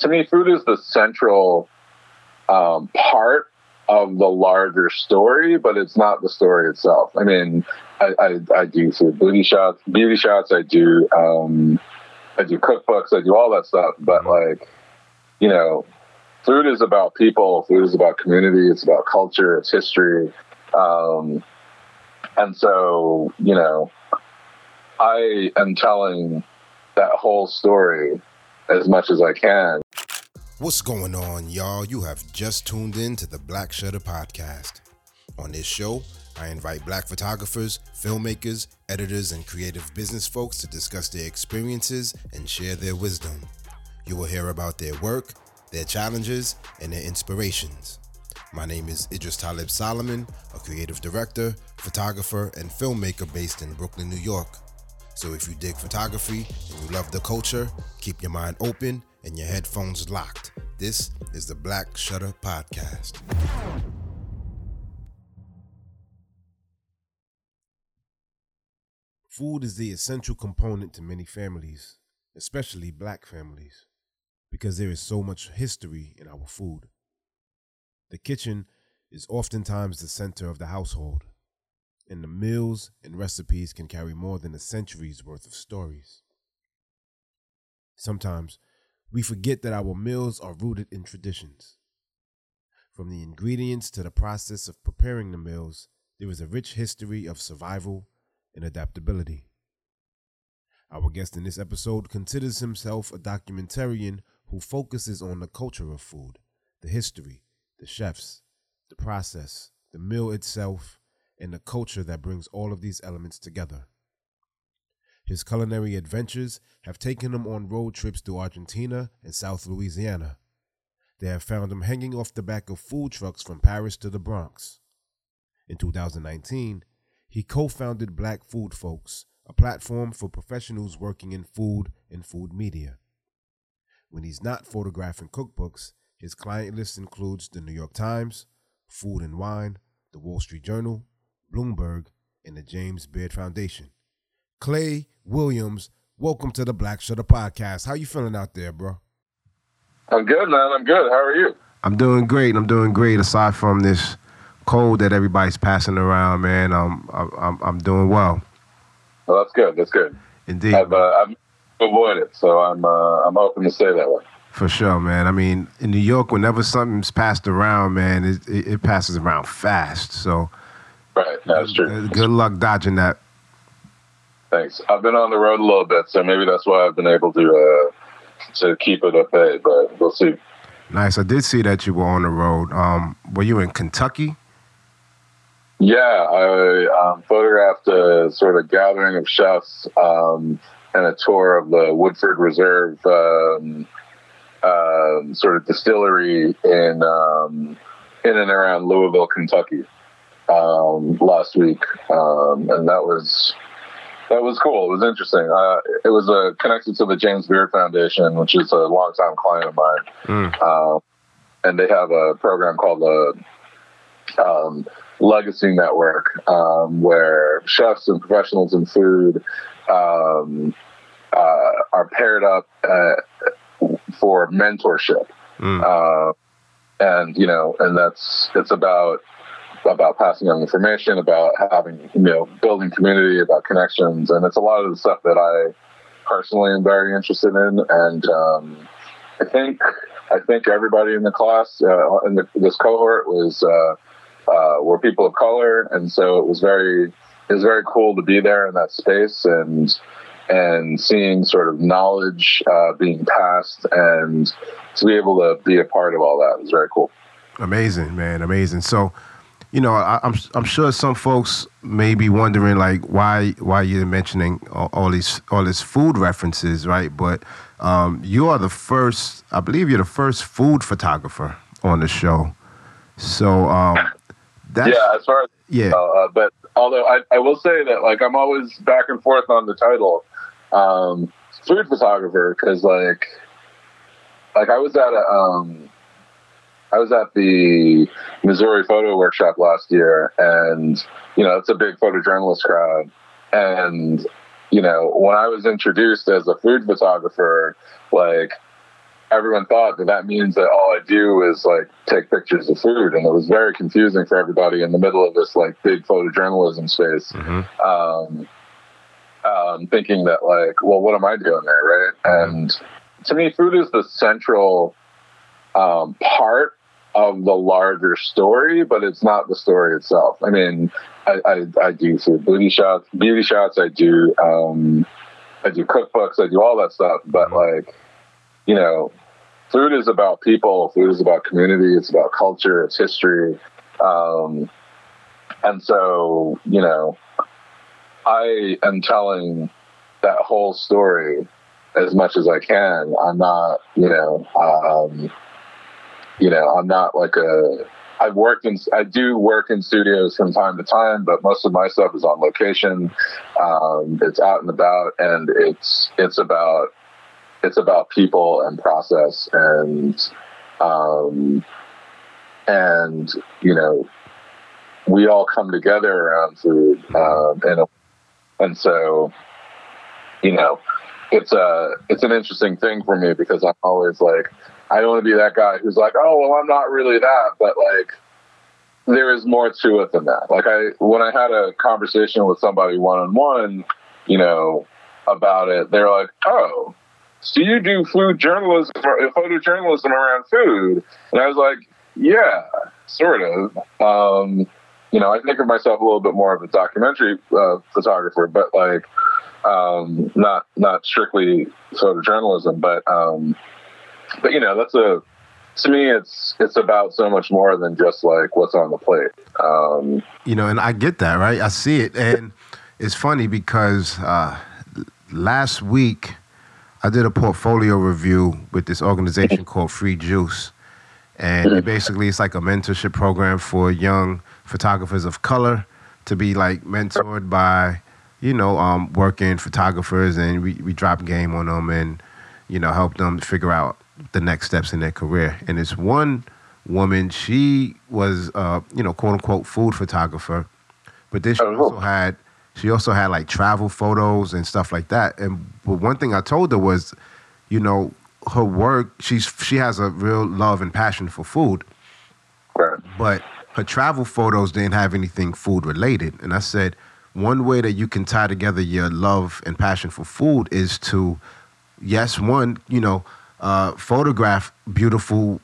to me, food is the central um, part of the larger story, but it's not the story itself. I mean, I, I, I do food beauty shots, beauty shots. I do um, I do cookbooks. I do all that stuff. But mm-hmm. like, you know, food is about people. Food is about community. It's about culture. It's history. Um, and so, you know, I am telling that whole story as much as I can. What's going on, y'all? You have just tuned in to the Black Shutter Podcast. On this show, I invite black photographers, filmmakers, editors, and creative business folks to discuss their experiences and share their wisdom. You will hear about their work, their challenges, and their inspirations. My name is Idris Talib Solomon, a creative director, photographer, and filmmaker based in Brooklyn, New York. So if you dig photography and you love the culture, keep your mind open and your headphones locked. This is the Black Shutter Podcast. Food is the essential component to many families, especially black families, because there is so much history in our food. The kitchen is oftentimes the center of the household, and the meals and recipes can carry more than a century's worth of stories. Sometimes we forget that our meals are rooted in traditions. From the ingredients to the process of preparing the meals, there is a rich history of survival and adaptability. Our guest in this episode considers himself a documentarian who focuses on the culture of food, the history, the chefs, the process, the meal itself, and the culture that brings all of these elements together. His culinary adventures have taken him on road trips to Argentina and South Louisiana. They have found him hanging off the back of food trucks from Paris to the Bronx. In 2019, he co founded Black Food Folks, a platform for professionals working in food and food media. When he's not photographing cookbooks, his client list includes the New York Times, Food and Wine, the Wall Street Journal, Bloomberg, and the James Beard Foundation. Clay Williams, welcome to the Black Shutter Podcast. How you feeling out there, bro? I'm good, man. I'm good. How are you? I'm doing great. I'm doing great. Aside from this cold that everybody's passing around, man, I'm I'm I'm doing well. Well, that's good. That's good. Indeed. I've, uh, I've avoided it, so I'm uh, I'm hoping to stay that way. For sure, man. I mean, in New York, whenever something's passed around, man, it, it, it passes around fast. So, right, that's true. Good luck dodging that Thanks. I've been on the road a little bit, so maybe that's why I've been able to uh, to keep it up at bay. But we'll see. Nice. I did see that you were on the road. Um, were you in Kentucky? Yeah, I um, photographed a sort of gathering of chefs um, and a tour of the Woodford Reserve um, uh, sort of distillery in um, in and around Louisville, Kentucky, um, last week, and that was that was cool. It was interesting. Uh, it was uh, connected to the James Beard Foundation, which is a longtime client of mine. Mm. Um, and they have a program called the um, Legacy Network, um, where chefs and professionals in food um, uh, are paired up uh, for mentorship. Mm. and you know, and that's it's about about passing on information, about having, you know, building community, about connections. And it's a lot of the stuff that I personally am very interested in. And um, I think, I think everybody in the class, uh, in the, this cohort was, uh, uh, were people of color. And so it was very, it was very cool to be there in that space and, and seeing sort of knowledge uh, being passed and to be able to be a part of all that was very cool. Amazing, man. Amazing. So, you know, I, am I'm, I'm sure some folks may be wondering like why why you're mentioning all, all these all these food references, right? But um, you are the first, I believe you're the first food photographer on the show. So um, that's, yeah, as far as yeah, uh, but although I, I will say that like I'm always back and forth on the title, um, food photographer, because like like I was at a um I was at the Missouri Photo Workshop last year, and you know it's a big photojournalist crowd. And you know when I was introduced as a food photographer, like everyone thought that that means that all I do is like take pictures of food, and it was very confusing for everybody in the middle of this like big photojournalism space. Mm-hmm. Um, um, thinking that like, well, what am I doing there, right? Mm-hmm. And to me, food is the central um, part of the larger story, but it's not the story itself. I mean, I, I, I do food beauty shots, beauty shots. I do um, I do cookbooks. I do all that stuff. But mm-hmm. like, you know, food is about people. Food is about community. It's about culture. It's history. Um, and so, you know, I am telling that whole story as much as I can. I'm not, you know, um, you know, I'm not like a. I've worked in, I do work in studios from time to time, but most of my stuff is on location. Um, it's out and about, and it's it's about it's about people and process and um, and you know we all come together around food um, and and so you know it's a it's an interesting thing for me because I'm always like I don't want to be that guy who's like, oh, well, I'm not really that, but like, there is more to it than that. Like, I, when I had a conversation with somebody one on one, you know, about it, they're like, oh, so you do food journalism, photojournalism around food? And I was like, yeah, sort of. Um, you know, I think of myself a little bit more of a documentary uh, photographer, but like, um, not not strictly photojournalism, but um, but you know, that's a to me it's it's about so much more than just like what's on the plate. Um, you know, and I get that, right? I see it, and it's funny because uh, last week I did a portfolio review with this organization called Free Juice, and it basically it's like a mentorship program for young photographers of color to be like mentored by you know um, working photographers, and we we drop game on them and you know help them figure out the next steps in their career. And it's one woman, she was, uh, you know, quote unquote food photographer, but then she oh, also had, she also had like travel photos and stuff like that. And but one thing I told her was, you know, her work, she's she has a real love and passion for food, but her travel photos didn't have anything food related. And I said, one way that you can tie together your love and passion for food is to, yes, one, you know, uh, photograph beautiful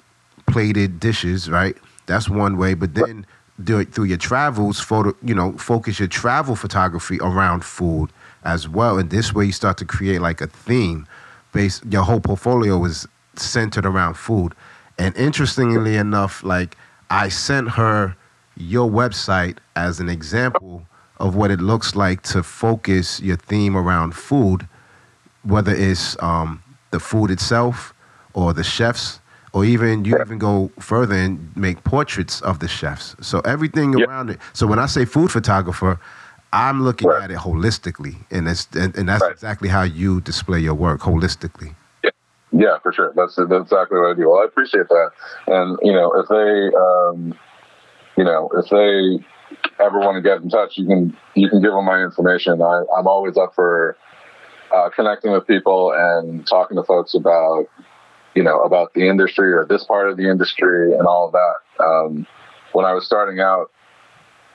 plated dishes, right? That's one way. But then do it through your travels, photo, you know, focus your travel photography around food as well. And this way, you start to create like a theme. Based, your whole portfolio is centered around food. And interestingly enough, like I sent her your website as an example of what it looks like to focus your theme around food, whether it's um, the food itself or the chefs or even you even go further and make portraits of the chefs. So everything yep. around it. So when I say food photographer, I'm looking right. at it holistically, and it's and, and that's right. exactly how you display your work holistically. Yeah, yeah, for sure. That's that's exactly what I do. Well, I appreciate that, and you know, if they, um, you know, if they ever want to get in touch, you can you can give them my information. I, I'm always up for uh, connecting with people and talking to folks about, you know, about the industry or this part of the industry and all of that. Um, when I was starting out,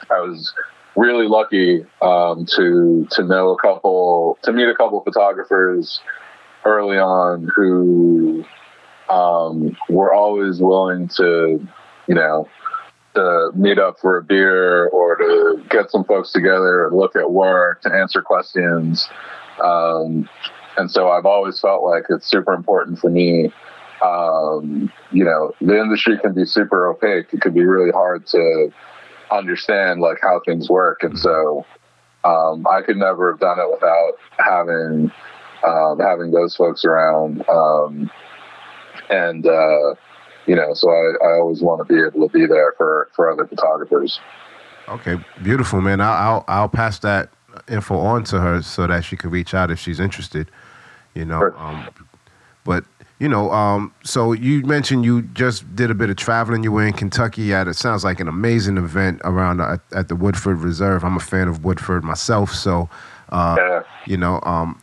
I was really lucky um, to to know a couple, to meet a couple photographers early on who um, were always willing to, you know, to meet up for a beer or to get some folks together and look at work, to answer questions. Um, and so I've always felt like it's super important for me. Um, you know, the industry can be super opaque. It could be really hard to understand like how things work. And so um, I could never have done it without having um, having those folks around. Um, and uh, you know, so I, I always want to be able to be there for for other photographers. Okay, beautiful, man. I'll I'll, I'll pass that info on to her so that she could reach out if she's interested. You know, sure. um, but you know, um, so you mentioned you just did a bit of traveling. You were in Kentucky at it sounds like an amazing event around at, at the Woodford Reserve. I'm a fan of Woodford myself, so uh, yeah. you know, um,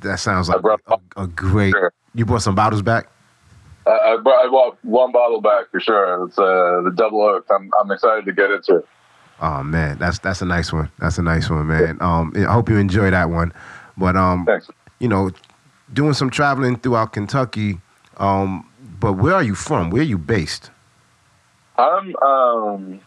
that sounds like a, a, great. Sure. You brought some bottles back. I, I, brought, I bought one bottle back for sure. It's uh, the double oak. I'm I'm excited to get into it. Oh man, that's that's a nice one. That's a nice one, man. Um, I hope you enjoy that one. But um, Thanks. you know, doing some traveling throughout Kentucky. Um, but where are you from? Where are you based? I'm um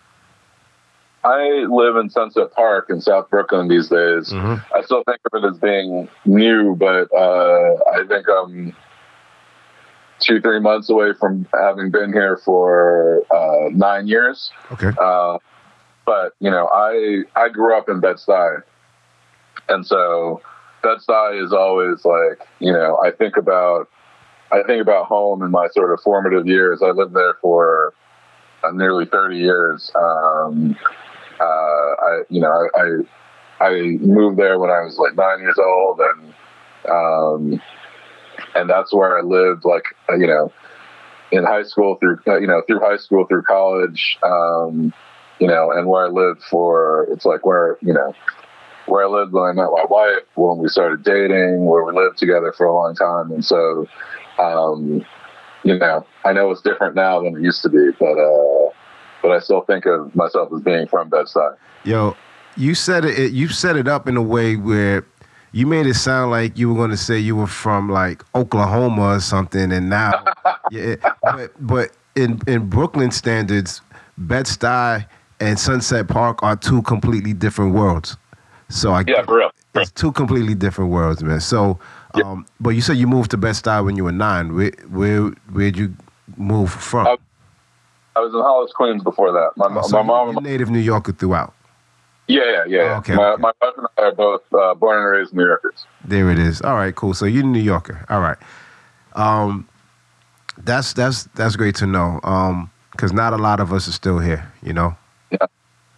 I live in Sunset Park in South Brooklyn these days. Mm-hmm. I still think of it as being new, but uh, I think I'm two, three months away from having been here for uh, nine years. Okay. Uh, but you know, I I grew up in Bed Stuy, and so Bed Stuy is always like you know I think about I think about home in my sort of formative years. I lived there for uh, nearly thirty years. Um, uh, I you know I, I I moved there when I was like nine years old, and um, and that's where I lived. Like you know, in high school through you know through high school through college. Um, you know, and where I lived for, it's like where, you know, where I lived when I met my wife, when we started dating, where we lived together for a long time. And so, um, you know, I know it's different now than it used to be, but, uh, but I still think of myself as being from Bed-Stuy. Yo, you said it. You set it up in a way where you made it sound like you were going to say you were from like Oklahoma or something, and now, yeah. But but in in Brooklyn standards, Bed Stuy and Sunset Park are two completely different worlds. So I yeah, for real. It's two completely different worlds, man. So, um, but you said you moved to Bed Stuy when you were nine. Where where where'd you move from? I, I was in Hollis, Queens before that. My, oh, so my mom, native New Yorker throughout. Yeah, yeah, yeah. Oh, okay, my, okay. my wife and I are both uh, born and raised New Yorkers. There it is. All right, cool. So you're a New Yorker. All right. Um, that's that's that's great to know. Um, because not a lot of us are still here. You know. Yeah.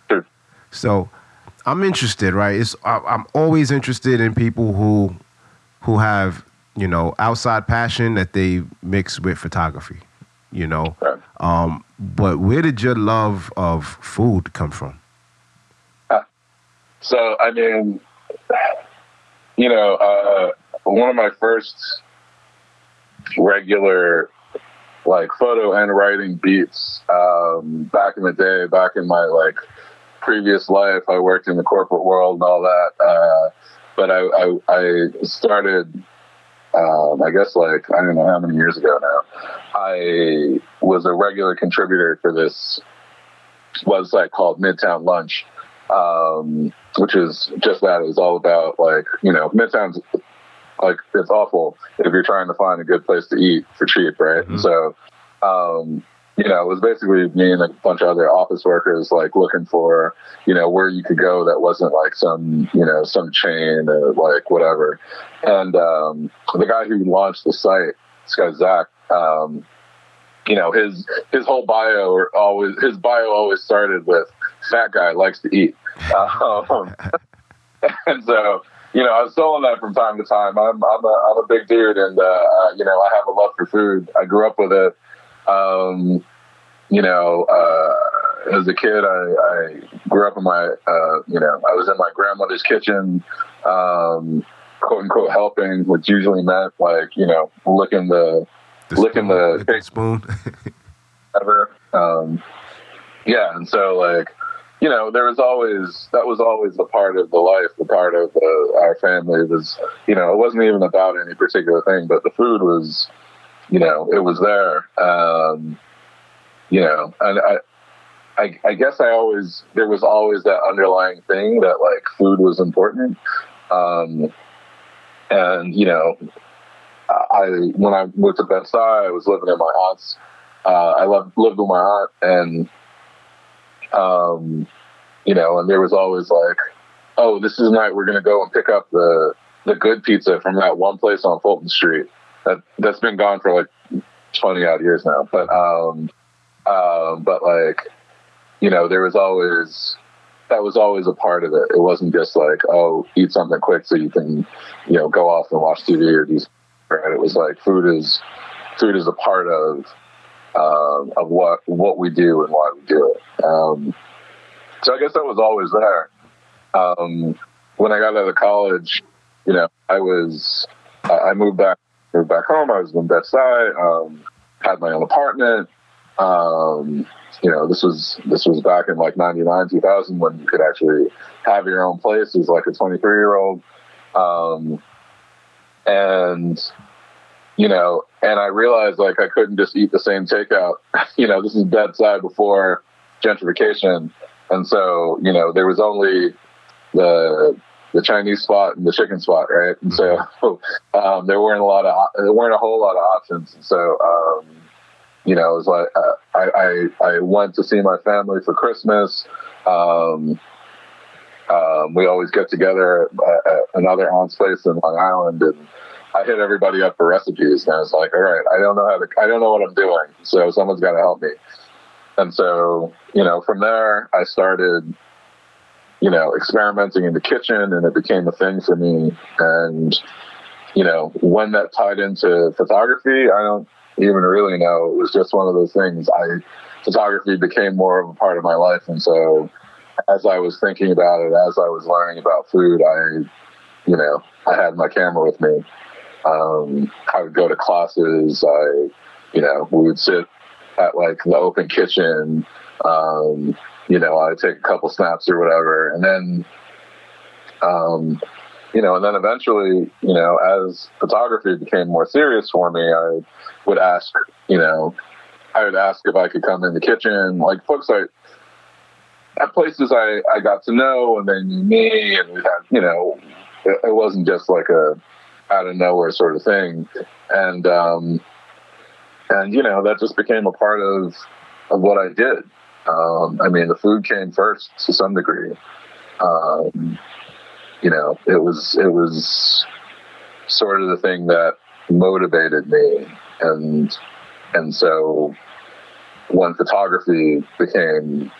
Sure. So, I'm interested, right? It's I, I'm always interested in people who who have you know outside passion that they mix with photography. You know. Right. Um, but where did your love of food come from? So, I mean, you know, uh, one of my first regular like photo and writing beats um, back in the day, back in my like previous life, I worked in the corporate world and all that. Uh, but I, I, I started, um, I guess like, I don't know how many years ago now, I was a regular contributor for this website called Midtown Lunch um, which is just that. It was all about like you know Midtown's like it's awful if you're trying to find a good place to eat for cheap, right? Mhm. So, um, you know, it was basically me and a bunch of other office workers like looking for you know where you could go that wasn't like some you know some chain or like whatever. And um, the guy who launched the site, this guy Zach. Um, you know his his whole bio or always his bio always started with fat guy likes to eat um, and so you know I was selling that from time to time I'm I'm a, I'm a big dude and uh, you know I have a love for food I grew up with it um, you know uh, as a kid I, I grew up in my uh, you know I was in my grandmother's kitchen um, quote unquote helping which usually meant like you know licking the The Licking spoon, the the spoon. ever. Um, yeah, and so like, you know, there was always that was always a part of the life, the part of uh, our family was, you know, it wasn't even about any particular thing, but the food was, you know, it was there. Um, you know, and I, I, I guess I always there was always that underlying thing that like food was important. Um, and you know, I when I moved to Bed Stuy, I was living in my aunt's. Uh, I lived lived with my aunt, and um, you know, and there was always like, oh, this is the night we're gonna go and pick up the the good pizza from that one place on Fulton Street that that's been gone for like twenty odd years now. But um, um, but like, you know, there was always that was always a part of it. It wasn't just like, oh, eat something quick so you can, you know, go off and watch TV or do. Right? It was like food is food is a part of um, of what what we do and why we do it. Um, so I guess that was always there. Um, when I got out of college, you know, I was I moved back moved back home. I was in Bed Stuy. Um, had my own apartment. Um, you know, this was this was back in like '99, 2000, when you could actually have your own place as like a 23 year old. Um, and you know, and I realized like I couldn't just eat the same takeout. you know, this is Bed Stuy before gentrification, and so you know there was only the the Chinese spot and the chicken spot, right? And so mm-hmm. um, there weren't a lot of there weren't a whole lot of options. And so um, you know, it was like uh, I, I I went to see my family for Christmas. Um, um, we always get together at, at another aunt's place in Long Island, and I hit everybody up for recipes. And I was like, all right, I don't know how to, I don't know what I'm doing, so someone's got to help me. And so, you know, from there, I started you know, experimenting in the kitchen and it became a thing for me. And, you know, when that tied into photography, I don't even really know. It was just one of those things. I, photography became more of a part of my life. And so as I was thinking about it, as I was learning about food, I, you know, I had my camera with me. Um, I would go to classes. I, you know, we would sit at like the open kitchen, um, you know, I take a couple snaps or whatever, and then, um, you know, and then eventually, you know, as photography became more serious for me, I would ask, you know, I would ask if I could come in the kitchen, like folks I at places I I got to know, and they knew me, and we had, you know, it, it wasn't just like a out of nowhere sort of thing, and um, and you know, that just became a part of of what I did. Um, I mean, the food came first to some degree. Um, you know, it was it was sort of the thing that motivated me, and and so when photography became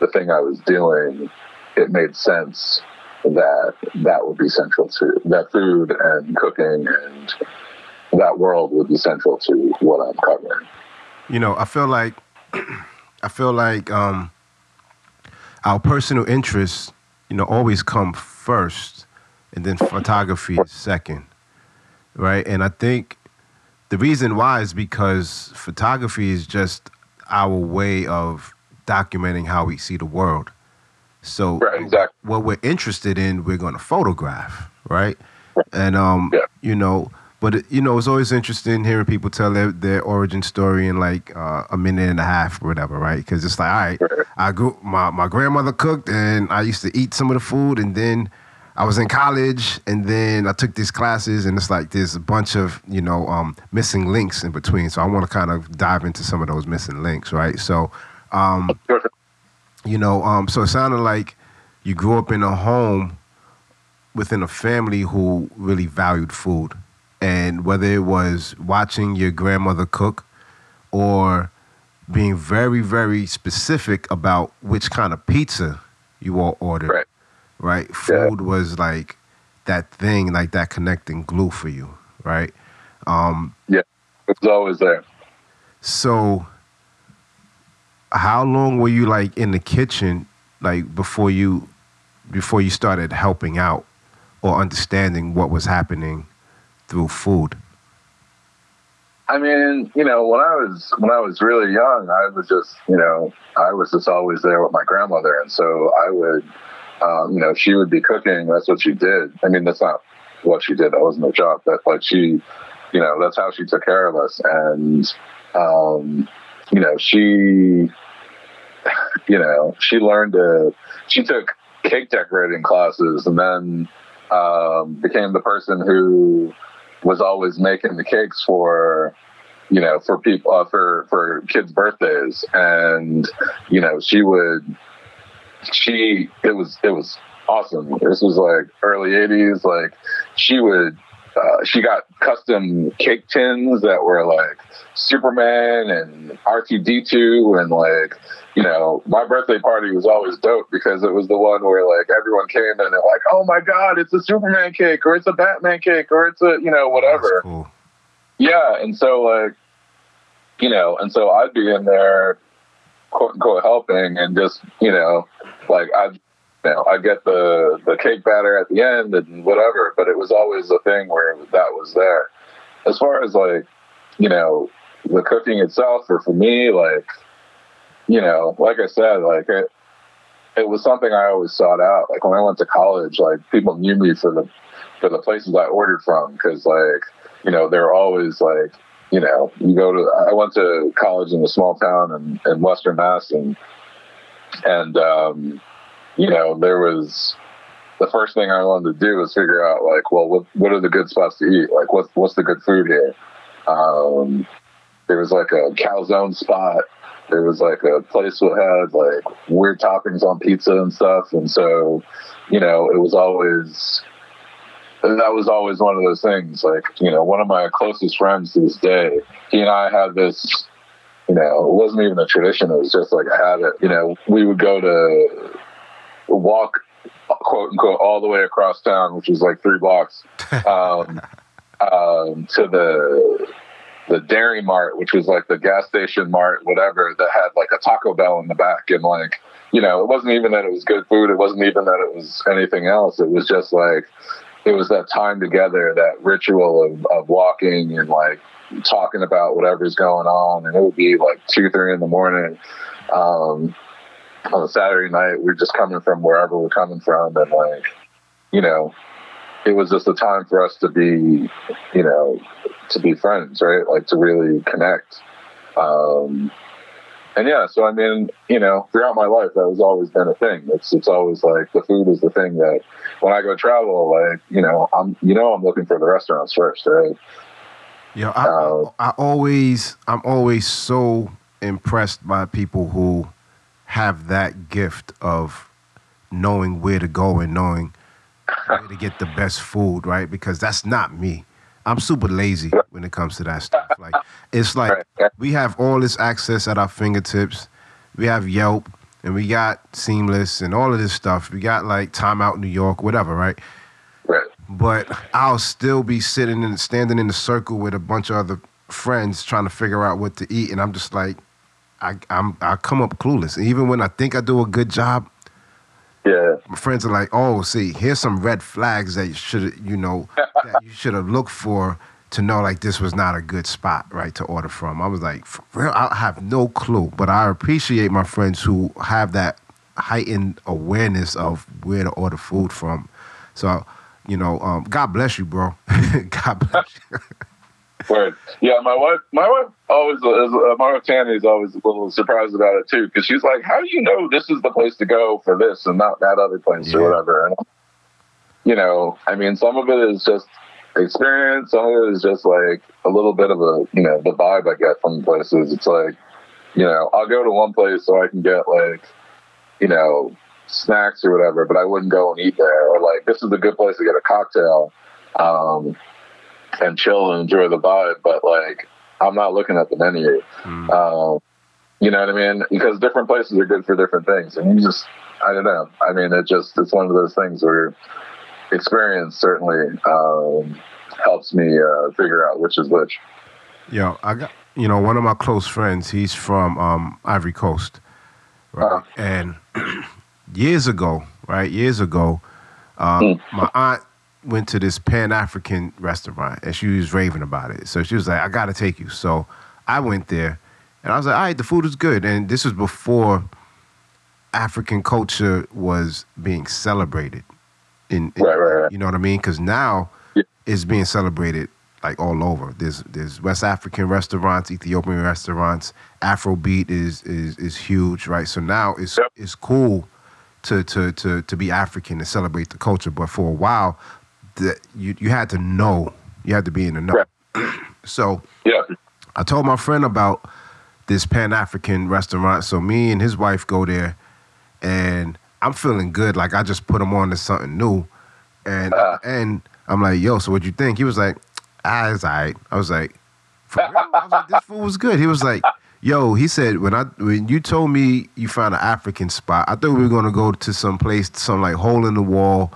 the thing I was doing, it made sense that that would be central to that food and cooking and that world would be central to what I'm covering. You know, I feel like I feel like um, our personal interests, you know, always come first, and then photography is second, right? And I think the reason why is because photography is just our way of documenting how we see the world. So right, exactly. what we're interested in, we're going to photograph, right? And um, yeah. you know, but you know, it's always interesting hearing people tell their, their origin story in like uh, a minute and a half or whatever, right? Because it's like, all right, I grew my my grandmother cooked, and I used to eat some of the food, and then I was in college, and then I took these classes, and it's like there's a bunch of you know um, missing links in between. So I want to kind of dive into some of those missing links, right? So, um, you know, um, so it sounded like you grew up in a home within a family who really valued food and whether it was watching your grandmother cook or being very, very specific about which kind of pizza you all ordered. Right. Right. Food yeah. was like that thing, like that connecting glue for you. Right. Um, yeah. It was always there. So, how long were you like in the kitchen, like before you, before you started helping out or understanding what was happening through food? I mean, you know, when I was when I was really young, I was just, you know, I was just always there with my grandmother, and so I would, um, you know, she would be cooking. That's what she did. I mean, that's not what she did. That wasn't her job. But like she, you know, that's how she took care of us, and um, you know, she, you know, she learned to. She took cake decorating classes, and then um, became the person who was always making the cakes for you know for people uh, for for kids birthdays and you know she would she it was it was awesome this was like early 80s like she would uh, she got custom cake tins that were like Superman and R2D2 and like you know my birthday party was always dope because it was the one where like everyone came and like oh my god it's a Superman cake or it's a Batman cake or it's a you know whatever cool. yeah and so like you know and so I'd be in there quote unquote helping and just you know like I'd know, I get the the cake batter at the end and whatever, but it was always a thing where that was there. As far as like, you know, the cooking itself, or for me, like you know, like I said, like it, it was something I always sought out. Like when I went to college, like people knew me for the for the places I ordered from because like you know they're always like you know you go to I went to college in a small town in, in Western Mass and and um, you know there was the first thing I wanted to do was figure out like well what what are the good spots to eat like what's what's the good food here um, there was like a calzone spot there was like a place that had like weird toppings on pizza and stuff and so you know it was always that was always one of those things. Like, you know, one of my closest friends to this day, he and I had this, you know, it wasn't even a tradition. It was just like a habit. You know, we would go to walk, quote unquote, all the way across town, which was like three blocks, um, um, to the the Dairy Mart, which was like the gas station mart, whatever, that had like a Taco Bell in the back, and like, you know, it wasn't even that it was good food. It wasn't even that it was anything else. It was just like it was that time together, that ritual of, of walking and like talking about whatever's going on. And it would be like two, three in the morning. Um, on a Saturday night, we're just coming from wherever we're coming from. And like, you know, it was just a time for us to be, you know, to be friends, right? Like to really connect. Um, and yeah, so I mean, you know, throughout my life, that has always been a thing. It's it's always like the food is the thing that when I go travel, like you know, I'm you know I'm looking for the restaurants first, right? Yeah, I, uh, I always I'm always so impressed by people who have that gift of knowing where to go and knowing where to get the best food, right? Because that's not me. I'm super lazy when it comes to that stuff. Like it's like we have all this access at our fingertips. We have Yelp and we got Seamless and all of this stuff. We got like Time Out New York, whatever, right? Right. But I'll still be sitting and standing in a circle with a bunch of other friends trying to figure out what to eat, and I'm just like, I, I'm I come up clueless. And even when I think I do a good job, yeah. My friends are like, "Oh, see, here's some red flags that you should, you know, that you should have looked for to know like this was not a good spot, right, to order from." I was like, real, I have no clue, but I appreciate my friends who have that heightened awareness of where to order food from. So, you know, um, God bless you, bro. God bless you. Word. Yeah, my wife, my wife always, is, uh, my wife Tanny is always a little surprised about it too, because she's like, "How do you know this is the place to go for this and not that other place yeah. or whatever?" And you know, I mean, some of it is just experience, some of it is just like a little bit of a, you know, the vibe I get from places. It's like, you know, I'll go to one place so I can get like, you know, snacks or whatever, but I wouldn't go and eat there. Or like, this is a good place to get a cocktail. Um, and chill and enjoy the vibe. But like, I'm not looking at the menu. Mm. Um, you know what I mean? Because different places are good for different things, and you just, I don't know. I mean, it just it's one of those things where experience certainly um, helps me uh, figure out which is which. Yeah, I got you know one of my close friends. He's from um, Ivory Coast, right? Uh-huh. And years ago, right? Years ago, um, mm. my aunt went to this Pan African restaurant and she was raving about it. So she was like, I gotta take you. So I went there and I was like, all right, the food is good. And this was before African culture was being celebrated. In, in right, right, right. you know what I mean? Because now yeah. it's being celebrated like all over. There's there's West African restaurants, Ethiopian restaurants. Afrobeat is is is huge, right? So now it's yep. it's cool to to to to be African and celebrate the culture. But for a while, that you you had to know. You had to be in the know. Right. so yeah, I told my friend about this Pan African restaurant. So me and his wife go there, and I'm feeling good. Like I just put him on to something new, and uh, and I'm like, yo, so what you think? He was like, ah, it's all right. I was like, I was like, this food was good. He was like. Yo, he said when I when you told me you found an African spot, I thought we were gonna go to some place, some like hole in the wall,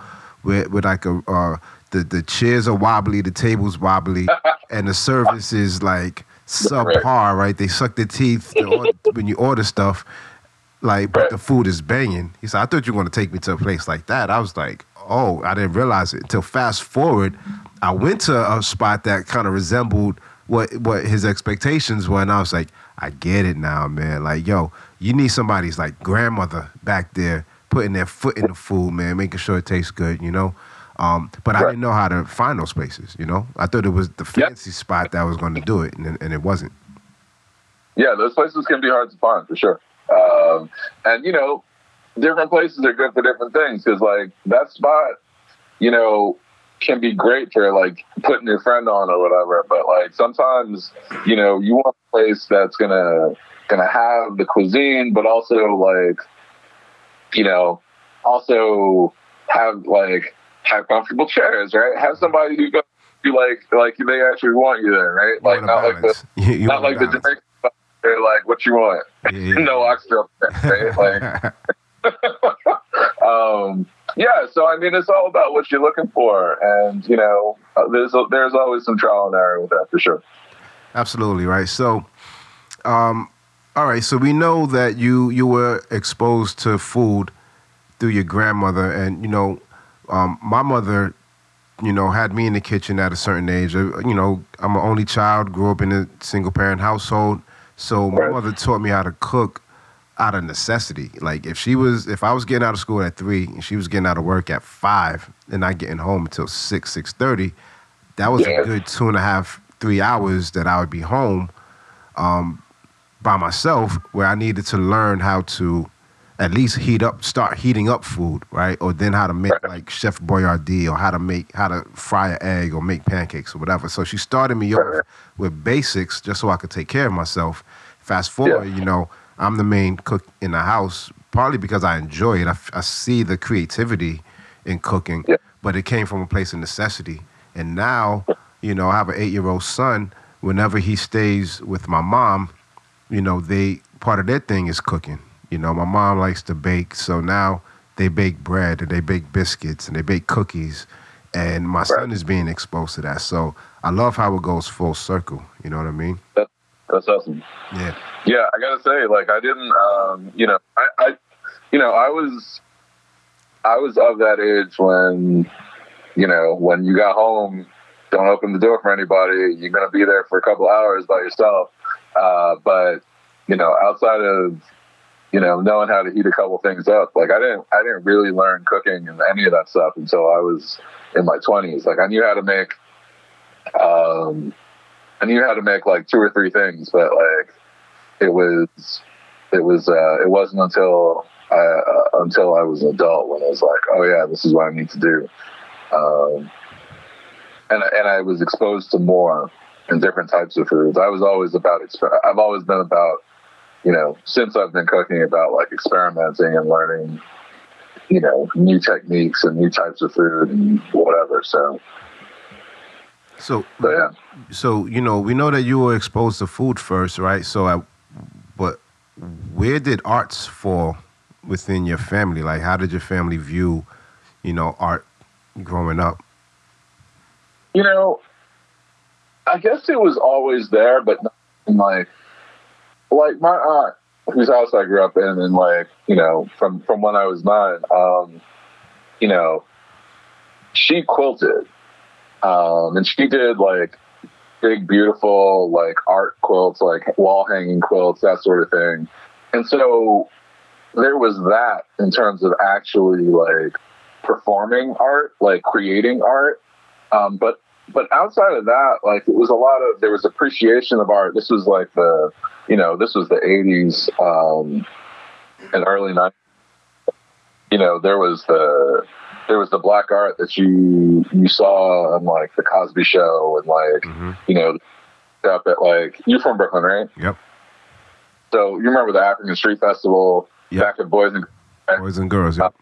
with with like a uh, the the chairs are wobbly, the tables wobbly, and the service is like subpar. Right? They suck their teeth order, when you order stuff. Like, but the food is banging. He said, "I thought you were going to take me to a place like that." I was like, "Oh, I didn't realize it." Until fast forward, I went to a spot that kind of resembled what what his expectations were, and I was like, I get it now, man. Like, yo, you need somebody's like grandmother back there putting their foot in the food, man, making sure it tastes good, you know. Um, but right. I didn't know how to find those places, you know. I thought it was the fancy yep. spot that was going to do it, and, and it wasn't. Yeah, those places can be hard to find for sure. Um, and you know, different places are good for different things because, like, that spot, you know, can be great for like putting your friend on or whatever. But like sometimes, you know, you want a place that's gonna gonna have the cuisine, but also like, you know, also have like have comfortable chairs, right? Have somebody who goes you like like they actually want you there, right? Like not like the you not like the Jamaican they're like, what you want? Yeah. no oxtail, right? Like um yeah, so I mean, it's all about what you're looking for, and you know, uh, there's there's always some trial and error with that for sure. Absolutely right. So, um, all right. So we know that you you were exposed to food through your grandmother, and you know, um, my mother, you know, had me in the kitchen at a certain age. Uh, you know, I'm an only child, grew up in a single parent household, so my mother taught me how to cook out of necessity. Like if she was, if I was getting out of school at three and she was getting out of work at five and not getting home until six, six thirty, that was yeah. a good two and a half, three hours that I would be home um, by myself, where I needed to learn how to at least heat up, start heating up food, right? Or then how to make like Chef Boyardee or how to make, how to fry an egg or make pancakes or whatever. So she started me off with basics just so I could take care of myself. Fast forward, yeah. you know, I'm the main cook in the house, partly because I enjoy it. I, I see the creativity in cooking, yeah. but it came from a place of necessity. And now, you know, I have an eight year old son. Whenever he stays with my mom, you know, they part of their thing is cooking. You know, my mom likes to bake, so now they bake bread and they bake biscuits and they bake cookies. And my right. son is being exposed to that. So I love how it goes full circle. You know what I mean? That's, that's awesome. Yeah. Yeah, I gotta say, like, I didn't, um, you know, I, I, you know, I was, I was of that age when, you know, when you got home, don't open the door for anybody. You're gonna be there for a couple hours by yourself. Uh, but you know, outside of you know knowing how to heat a couple things up, like I didn't, I didn't really learn cooking and any of that stuff until I was in my 20s. Like I knew how to make, um, I knew how to make like two or three things, but like it was it was uh, it wasn't until I, uh, until I was an adult when I was like, oh yeah, this is what I need to do, um, and and I was exposed to more and different types of foods. I was always about I've always been about you know since I've been cooking about like experimenting and learning you know new techniques and new types of food and whatever. So. So, yeah. so you know, we know that you were exposed to food first, right? So, at but where did arts fall within your family? Like, how did your family view, you know, art growing up? You know, I guess it was always there, but like, like my aunt, whose house I grew up in, and like, you know, from from when I was nine, um, you know, she quilted, um, and she did like big, beautiful, like art quilts, like wall hanging quilts, that sort of thing. And so there was that in terms of actually like performing art, like creating art. Um, but but outside of that, like it was a lot of there was appreciation of art. This was like the you know this was the '80s um, and early '90s. You know there was the there was the black art that you you saw on like the Cosby Show and like mm-hmm. you know stuff at like you're from Brooklyn, right? Yep. So you remember the African Street Festival yep. back at Boys and Boys and Girls, yep.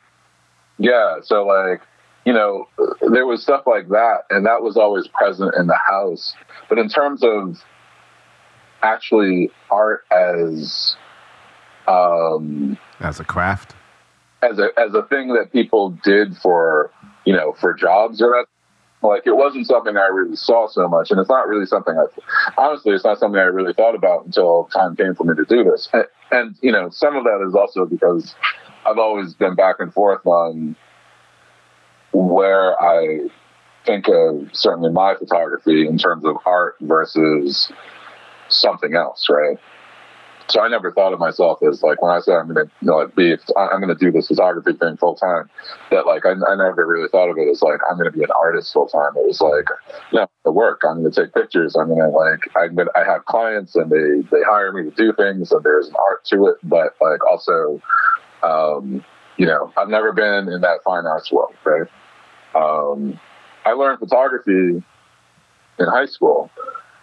yeah. So like you know there was stuff like that, and that was always present in the house. But in terms of actually art as um as a craft as a as a thing that people did for you know for jobs or that like it wasn't something I really saw so much, and it's not really something I honestly it's not something I really thought about until time came for me to do this. And, and you know, some of that is also because I've always been back and forth on where I think of certainly my photography in terms of art versus something else, right? So I never thought of myself as like when I said I'm to you know, like be I'm to do this photography thing full time. That like I, I never really thought of it as like I'm to be an artist full time. It was like yeah, the work. I'm to take pictures. I'm to like I'm going I have clients and they they hire me to do things and there's an art to it, but like also, um, you know, I've never been in that fine arts world, right? Um, I learned photography in high school.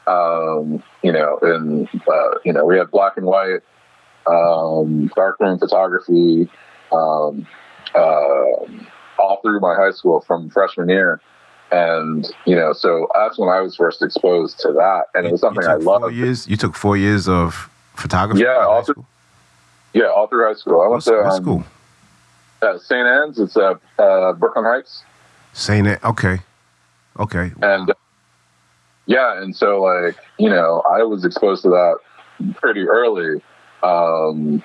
Um, you know, and uh, you know, we had black and white, um, darkroom photography, um, uh, all through my high school from freshman year. And you know, so that's when I was first exposed to that, and it was something I loved. Four years. You took four years of photography. Yeah, all through. Yeah, all through high school. I went to um, school. Uh, St. Ann's. It's uh, uh, Brooklyn Heights. St. Ann. Okay. Okay. And yeah, and so like you know, I was exposed to that pretty early. Um,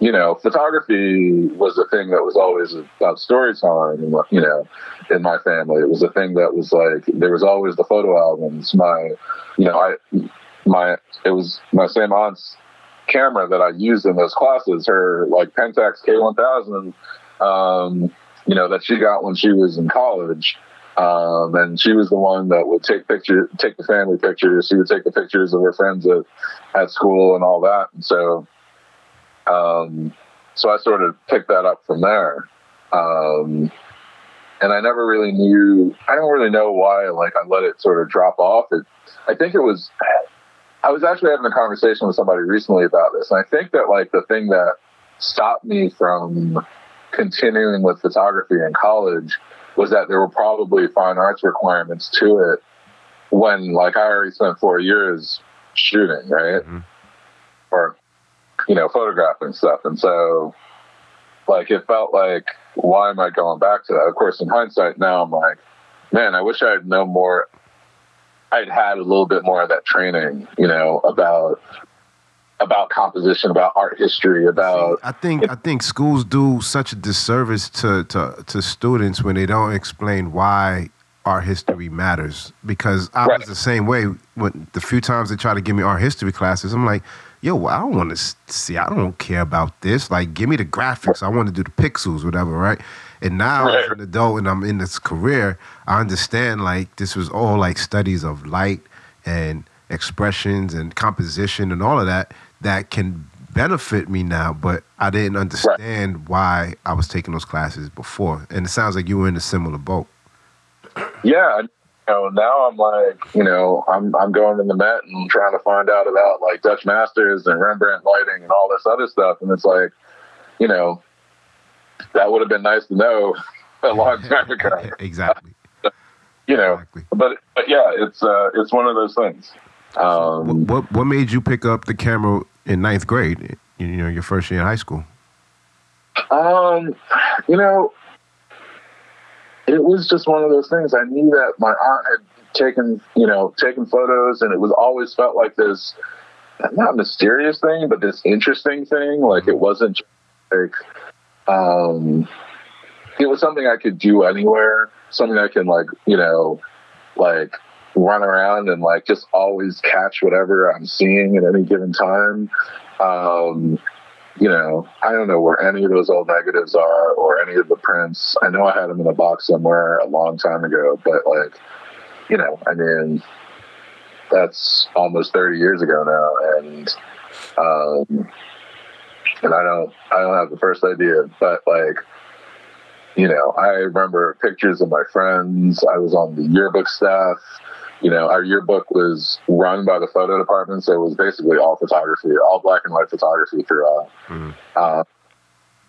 you know, photography was a thing that was always about storytelling. You know, in my family, it was a thing that was like there was always the photo albums. My, you know, I my it was my same aunt's camera that I used in those classes. Her like Pentax K1000, um, you know, that she got when she was in college. Um, and she was the one that would take pictures, take the family pictures. She would take the pictures of her friends at, at school and all that. And so, um, so I sort of picked that up from there. Um, and I never really knew, I don't really know why, like I let it sort of drop off. It, I think it was, I was actually having a conversation with somebody recently about this. And I think that like the thing that stopped me from continuing with photography in college was that there were probably fine arts requirements to it when like I already spent four years shooting, right? Mm-hmm. Or, you know, photographing stuff. And so like it felt like why am I going back to that? Of course in hindsight now I'm like, man, I wish I had known more I'd had a little bit more of that training, you know, about about composition, about art history, about. I think I think schools do such a disservice to, to to students when they don't explain why art history matters. Because I right. was the same way when the few times they try to give me art history classes, I'm like, yo, I don't want to see, I don't care about this. Like, give me the graphics. I want to do the pixels, whatever, right? And now right. as an adult and I'm in this career, I understand like this was all like studies of light and expressions and composition and all of that that can benefit me now, but I didn't understand right. why I was taking those classes before. And it sounds like you were in a similar boat. Yeah. You know, now I'm like, you know, I'm I'm going to the Met and trying to find out about like Dutch masters and Rembrandt lighting and all this other stuff. And it's like, you know, that would have been nice to know a long time ago. exactly. you know, exactly. but but yeah, it's uh, it's one of those things. Um, what what made you pick up the camera in ninth grade? You know, your first year in high school. Um, you know, it was just one of those things. I knew that my aunt had taken, you know, taken photos, and it was always felt like this, not mysterious thing, but this interesting thing. Like it wasn't like, um, it was something I could do anywhere. Something I can like, you know, like run around and like just always catch whatever I'm seeing at any given time. Um, you know, I don't know where any of those old negatives are or any of the prints. I know I had them in a box somewhere a long time ago, but like, you know, I mean, that's almost 30 years ago now. And, um, and I don't, I don't have the first idea, but like, you know, I remember pictures of my friends. I was on the yearbook staff you know, our yearbook was run by the photo department, so it was basically all photography, all black and white photography throughout. Mm-hmm. Uh,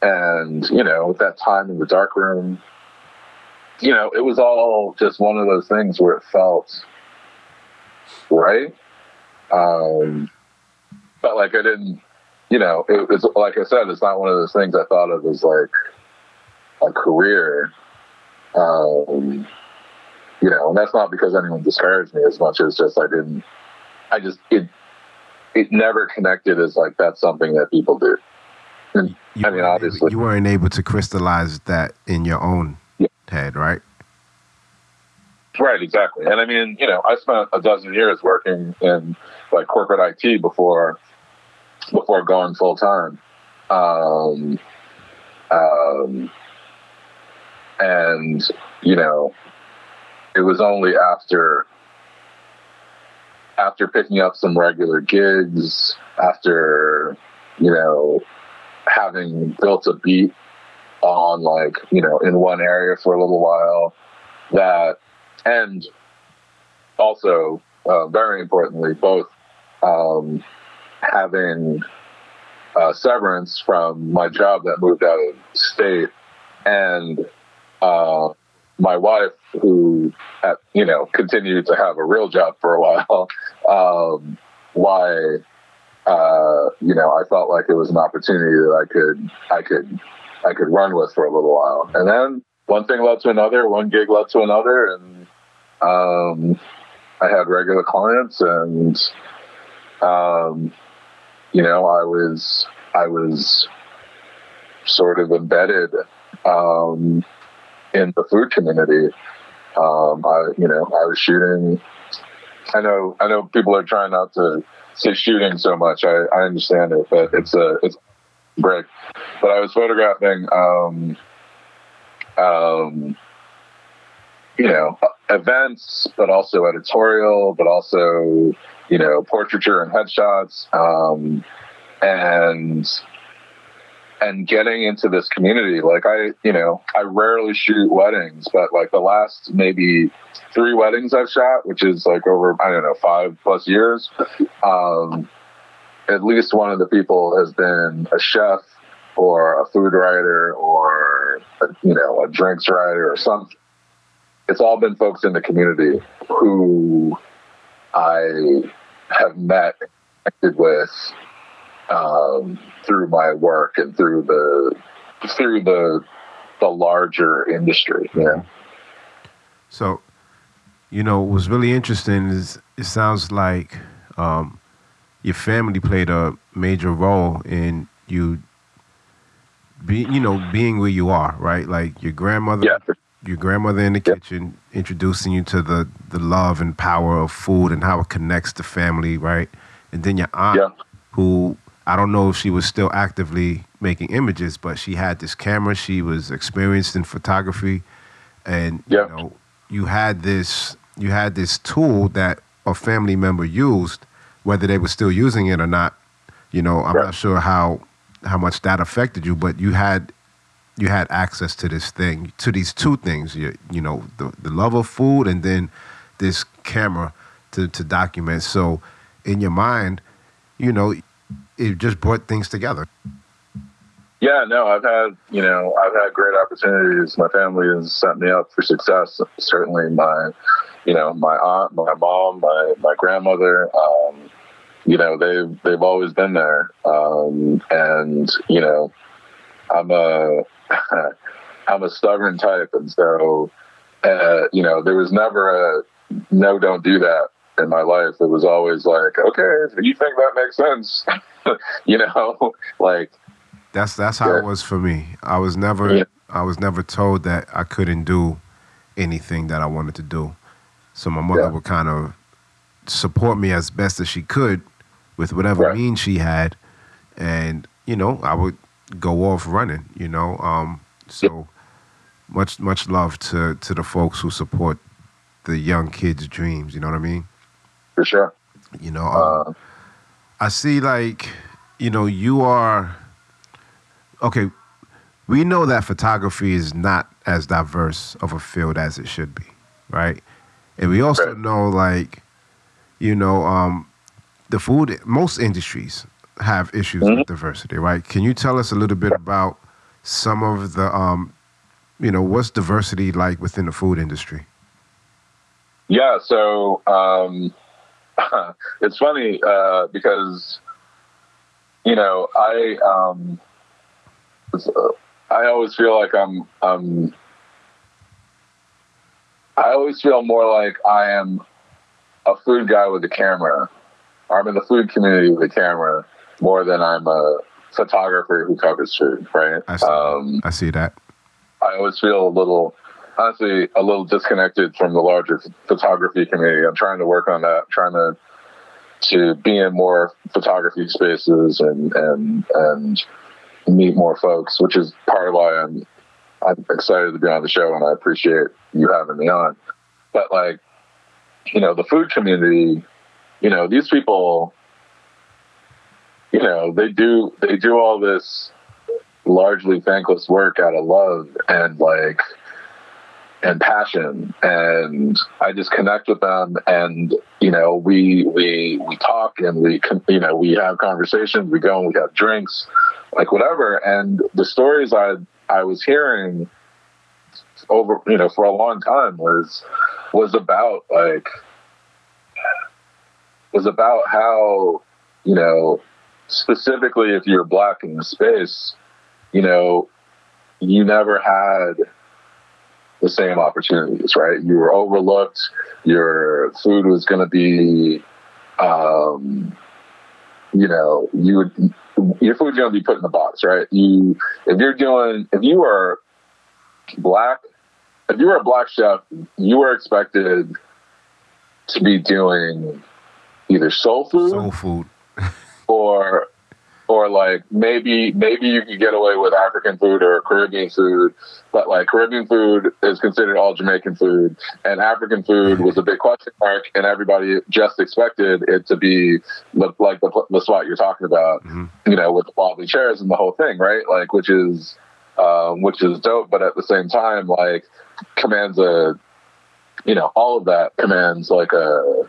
and you know, with that time in the dark room, you know, it was all just one of those things where it felt right. Um, but like I didn't, you know, it, it's like I said, it's not one of those things I thought of as like a career. Um, you know, and that's not because anyone discouraged me as much as just I didn't, I just, it, it never connected as like that's something that people do. And, you I mean, obviously. you weren't able to crystallize that in your own yeah. head, right? Right, exactly. And I mean, you know, I spent a dozen years working in like corporate IT before before going full time. Um, um, and you know, it was only after after picking up some regular gigs, after you know, having built a beat on like you know in one area for a little while, that and also uh, very importantly, both um, having uh, severance from my job that moved out of state and uh, my wife, who had, you know continued to have a real job for a while, um, why uh, you know I felt like it was an opportunity that I could I could I could run with for a little while, and then one thing led to another, one gig led to another, and um, I had regular clients, and um, you know I was I was sort of embedded um, in the food community. Um, I, you know, I was shooting. I know, I know people are trying not to say shooting so much. I, I understand it, but it's a, it's a break. But I was photographing, um, um, you know, events, but also editorial, but also, you know, portraiture and headshots. Um, and and getting into this community. Like i you know i rarely shoot weddings but like the last maybe three weddings i've shot which is like over i don't know five plus years um, at least one of the people has been a chef or a food writer or a, you know a drinks writer or something it's all been folks in the community who i have met connected with um, through my work and through the through the the larger industry. Yeah. So, you know, what's really interesting is it sounds like um, your family played a major role in you be you know being where you are, right? Like your grandmother. Yeah. Your grandmother in the kitchen introducing you to the, the love and power of food and how it connects the family, right? And then your aunt, yeah. who I don't know if she was still actively making images, but she had this camera. She was experienced in photography, and you know, you had this you had this tool that a family member used, whether they were still using it or not. You know, I'm right. not sure how how much that affected you, but you had you had access to this thing, to these two things. You, you know, the the love of food, and then this camera to to document. So, in your mind, you know it just brought things together. Yeah, no, I've had you know I've had great opportunities. My family has set me up for success. Certainly, my you know my aunt, my mom, my my grandmother. Um, you know they've they've always been there, um, and you know I'm a I'm a stubborn type, and so uh, you know there was never a no, don't do that in my life. It was always like, okay, you think that makes sense. you know, like that's that's how yeah. it was for me. I was never yeah. I was never told that I couldn't do anything that I wanted to do. So my mother yeah. would kind of support me as best as she could with whatever right. means she had, and you know I would go off running. You know, um, so much much love to to the folks who support the young kids' dreams. You know what I mean? For sure. You know, um, uh, I see like, you know, you are okay. We know that photography is not as diverse of a field as it should be, right? And we also right. know like, you know, um, the food most industries have issues mm-hmm. with diversity, right? Can you tell us a little bit about some of the um, you know, what's diversity like within the food industry? Yeah, so um, it's funny uh, because you know I um, I always feel like I'm um, I always feel more like I am a food guy with a camera. I'm in the food community with a camera more than I'm a photographer who covers food. Right? I see, um, I see that. I always feel a little honestly a little disconnected from the larger photography community. I'm trying to work on that. Trying to to be in more photography spaces and and and meet more folks, which is part of why I'm I'm excited to be on the show and I appreciate you having me on. But like, you know, the food community, you know, these people, you know, they do they do all this largely thankless work out of love and like and passion and i just connect with them and you know we we we talk and we you know we have conversations we go and we have drinks like whatever. And the stories i i was hearing over you know for a long time was was about like was about how you know specifically if you're black in the space you know you never had the same opportunities, right? You were overlooked. Your food was going to be, um, you know, you would your food's going to be put in the box, right? You if you're doing if you are black, if you were a black chef, you were expected to be doing either soul food, soul food, or or like maybe maybe you could get away with African food or Caribbean food, but like Caribbean food is considered all Jamaican food, and African food was a big question mark, and everybody just expected it to be like the, the spot you're talking about, mm-hmm. you know, with the wobbly chairs and the whole thing, right? Like, which is um, which is dope, but at the same time, like commands a, you know, all of that commands like a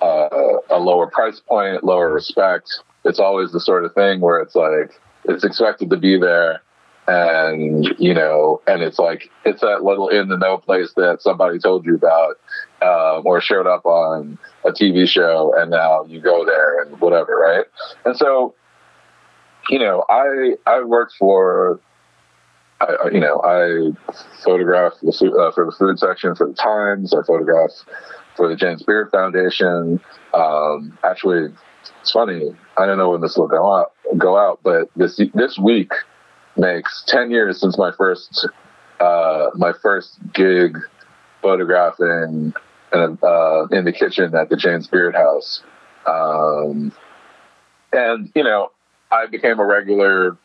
a, a lower price point, lower respect it's always the sort of thing where it's like it's expected to be there and you know and it's like it's that little in the know place that somebody told you about um, or showed up on a tv show and now you go there and whatever right and so you know i i worked for I, you know, I photographed the, uh, for the food section for the Times. I photographed for the James Beard Foundation. Um, actually, it's funny. I don't know when this will go out, go out, but this this week makes ten years since my first uh, my first gig photographing in, uh, in the kitchen at the James Beard House. Um, and you know, I became a regular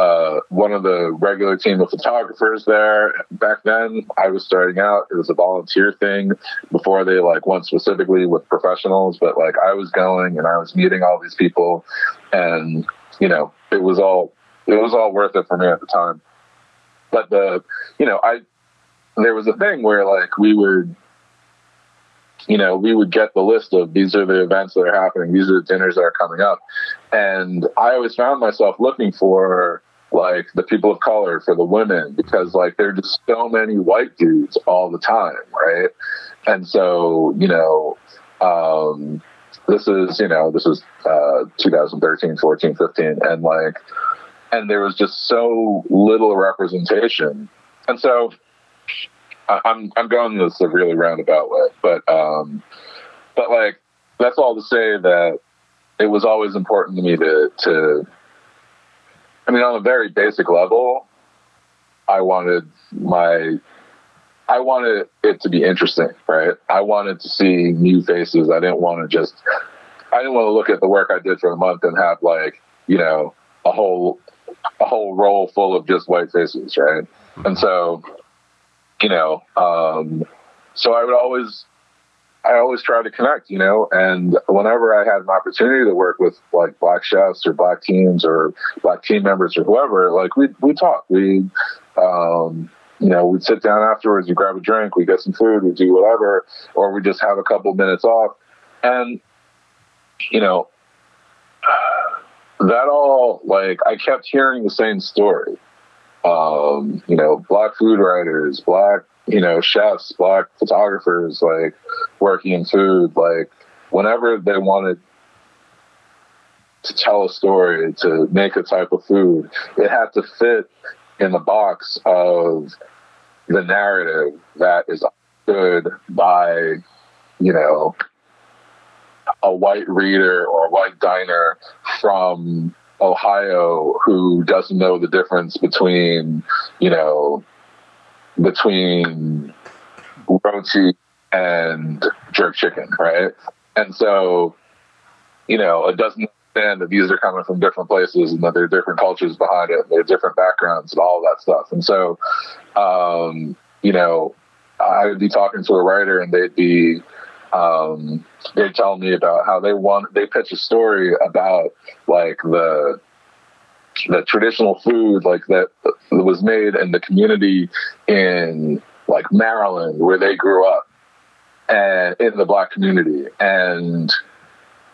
uh, one of the regular team of photographers there. Back then, I was starting out. It was a volunteer thing before they like went specifically with professionals. But like I was going and I was meeting all these people, and you know, it was all it was all worth it for me at the time. But the you know, I there was a thing where like we would you know, we would get the list of these are the events that are happening, these are the dinners that are coming up. And I always found myself looking for like the people of color, for the women, because like there are just so many white dudes all the time, right? And so, you know, um, this is, you know, this is uh, 2013, 14, 15, and like, and there was just so little representation. And so I, I'm I'm going this a really roundabout way, but um, but like that's all to say that it was always important to me to to I mean, on a very basic level, I wanted my, I wanted it to be interesting, right? I wanted to see new faces. I didn't want to just, I didn't want to look at the work I did for a month and have like, you know, a whole, a whole roll full of just white faces, right? And so, you know, um, so I would always I always try to connect, you know, and whenever I had an opportunity to work with like black chefs or black teams or black team members or whoever, like we we talk, we, um, you know, we'd sit down afterwards, we grab a drink, we get some food, we do whatever, or we just have a couple minutes off, and you know, that all like I kept hearing the same story. Um, you know, black food writers, black you know, chefs, black photographers, like working in food, like whenever they wanted to tell a story, to make a type of food, it had to fit in the box of the narrative that is understood by, you know, a white reader or a white diner from Ohio who doesn't know the difference between, you know, between roti and jerk chicken, right? And so, you know, it doesn't understand that these are coming from different places and that there are different cultures behind it, and there are different backgrounds and all that stuff. And so, um, you know, I would be talking to a writer and they'd be um, they tell me about how they want they pitch a story about like the the traditional food like that was made in the community in like Maryland where they grew up and in the black community and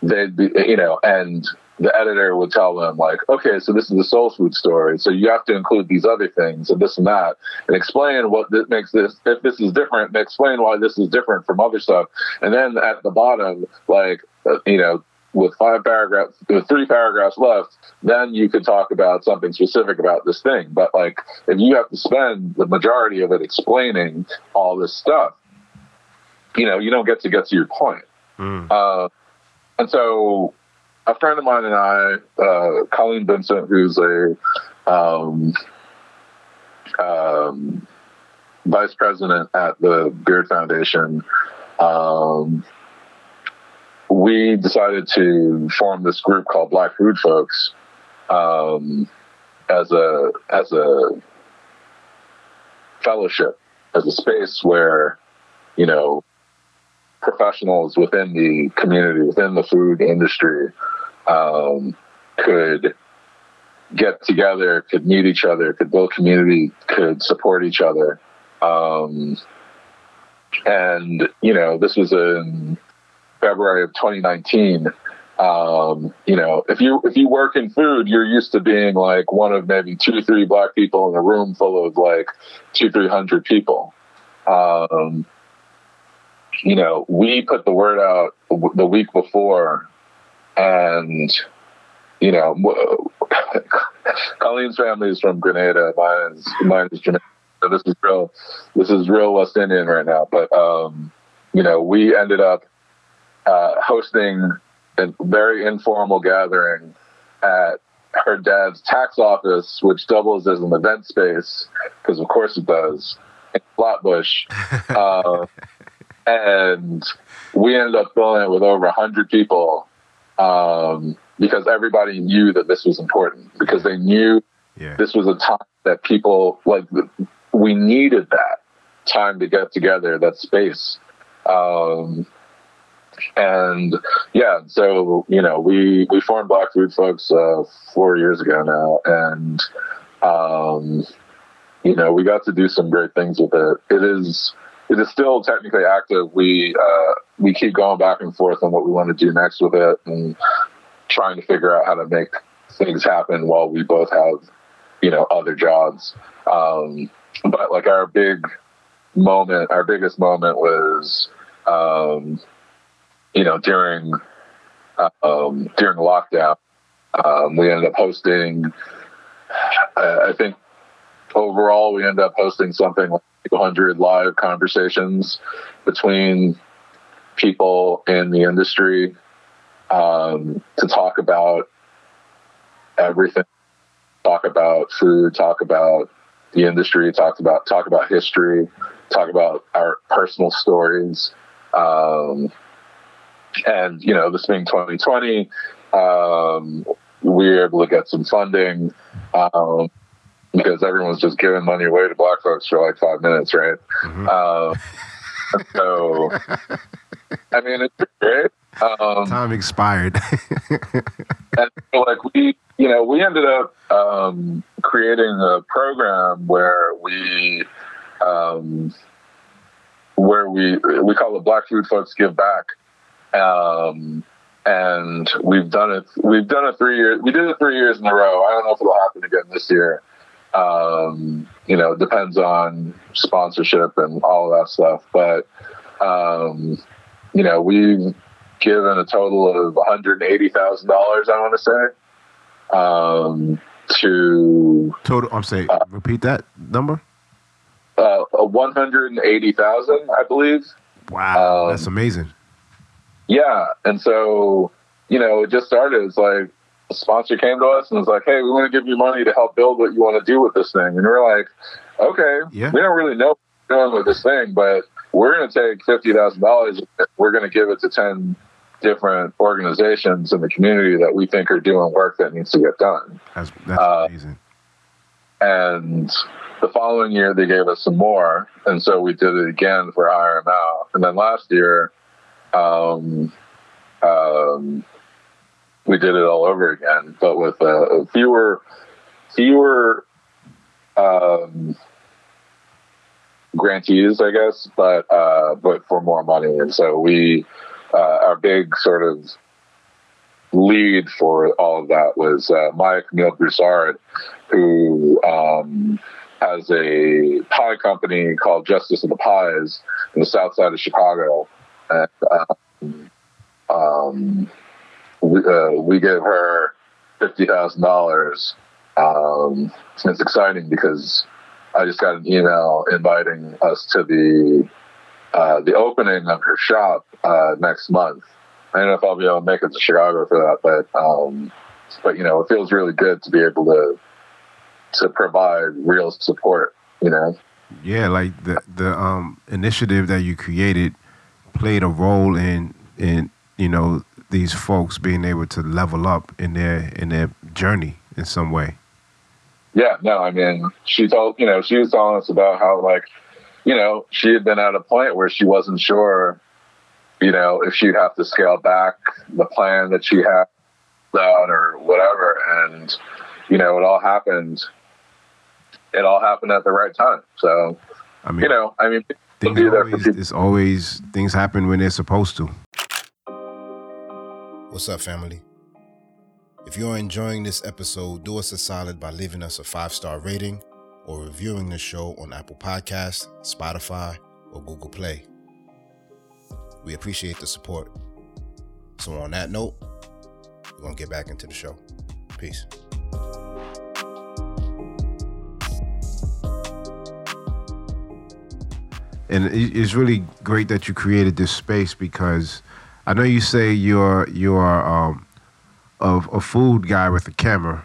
they'd be you know and the editor would tell them like, okay, so this is the soul food story. So you have to include these other things and this and that and explain what this makes this, if this is different explain why this is different from other stuff. And then at the bottom, like, uh, you know, with five paragraphs, with three paragraphs left, then you could talk about something specific about this thing. But like, if you have to spend the majority of it explaining all this stuff, you know, you don't get to get to your point. Mm. Uh, and so a friend of mine and I, uh, Colleen Vincent, who's a um, um, vice president at the Beard Foundation, um, we decided to form this group called Black Food Folks um, as a as a fellowship, as a space where you know professionals within the community, within the food industry, um, could get together, could meet each other, could build community, could support each other. Um, and, you know, this was in February of 2019. Um, you know, if you if you work in food, you're used to being like one of maybe two, three black people in a room full of like two, three hundred people. Um, you know, we put the word out the week before and you know, Colleen's family is from Grenada. Mine is mine is Jamaican. So this is real. This is real West Indian right now. But um, you know, we ended up uh, hosting a very informal gathering at her dad's tax office, which doubles as an event space, because of course it does, in Flatbush. uh, and we ended up filling it with over 100 people um, because everybody knew that this was important because they knew yeah. this was a time that people like we needed that time to get together, that space. Um, and yeah, so you know, we we formed Black Food Folks uh, four years ago now, and um, you know, we got to do some great things with it. It is it is still technically active. We uh, we keep going back and forth on what we want to do next with it, and trying to figure out how to make things happen while we both have you know other jobs. Um, but like our big moment, our biggest moment was um, you know during um, during lockdown. Um, we ended up hosting. I think overall we ended up hosting something like 100 live conversations between people in the industry um, to talk about everything talk about food talk about the industry talk about talk about history talk about our personal stories um, and you know this being 2020 um, we were able to get some funding um, because everyone's just giving money away to black folks for like five minutes, right? Mm-hmm. Uh, so, I mean, it's great. Um, Time expired. and so, like we, you know, we ended up um, creating a program where we, um, where we we call it Black Food Folks Give Back. Um, and we've done it. We've done it three years. We did it three years in a row. I don't know if it'll happen again this year. Um, you know, depends on sponsorship and all of that stuff. But, um, you know, we've given a total of $180,000, I want to say, um, to. Total, I'm saying, uh, repeat that number? Uh, 180,000, I believe. Wow, um, that's amazing. Yeah. And so, you know, it just started. It's like, a sponsor came to us and was like, "Hey, we want to give you money to help build what you want to do with this thing," and we're like, "Okay, Yeah. we don't really know what we're doing with this thing, but we're going to take fifty thousand dollars. We're going to give it to ten different organizations in the community that we think are doing work that needs to get done." That's that's Uh, amazing. And the following year, they gave us some more, and so we did it again for Out. And then last year, um, um, we did it all over again, but with uh, fewer, fewer um, grantees, I guess, but uh, but for more money. And so we, uh, our big sort of lead for all of that was uh, Maya Camille Broussard, who um, has a pie company called Justice of the Pies in the south side of Chicago. And um, um, we, uh, we gave her $50,000. Um, it's exciting because I just got an email inviting us to the uh, the opening of her shop uh, next month. I don't know if I'll be able to make it to Chicago for that, but um, but you know, it feels really good to be able to to provide real support. You know, Yeah, like the the um initiative that you created played a role in in you know these folks being able to level up in their in their journey in some way. yeah. No, I mean, she told you know she was telling us about how like you know she had been at a point where she wasn't sure you know if she'd have to scale back the plan that she had out or whatever, and you know it all happened. It all happened at the right time. So I mean, you know, I mean, things be there for always it's always things happen when they're supposed to. What's up, family? If you're enjoying this episode, do us a solid by leaving us a five star rating or reviewing the show on Apple Podcasts, Spotify, or Google Play. We appreciate the support. So, on that note, we're going to get back into the show. Peace. And it's really great that you created this space because I know you say you're you're um, a, a food guy with a camera,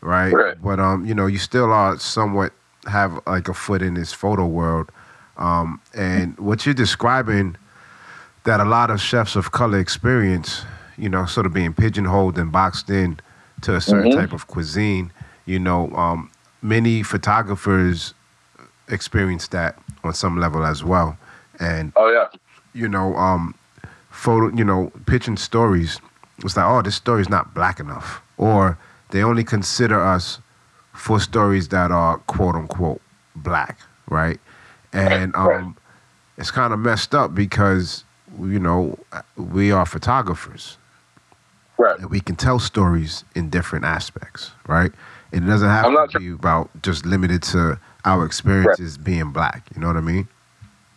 right? Right. But um, you know, you still are somewhat have like a foot in this photo world, um, and what you're describing that a lot of chefs of color experience, you know, sort of being pigeonholed and boxed in to a certain Mhm. type of cuisine. You know, um, many photographers experience that on some level as well. And Oh yeah, you know, um, photo, you know, pitching stories. It's like, oh, this story's not black enough, or they only consider us for stories that are quote unquote black, right? And um, it's kind of messed up because you know we are photographers right. and we can tell stories in different aspects, right? And it doesn't have I'm to be about just limited to our experiences being black. You know what I mean?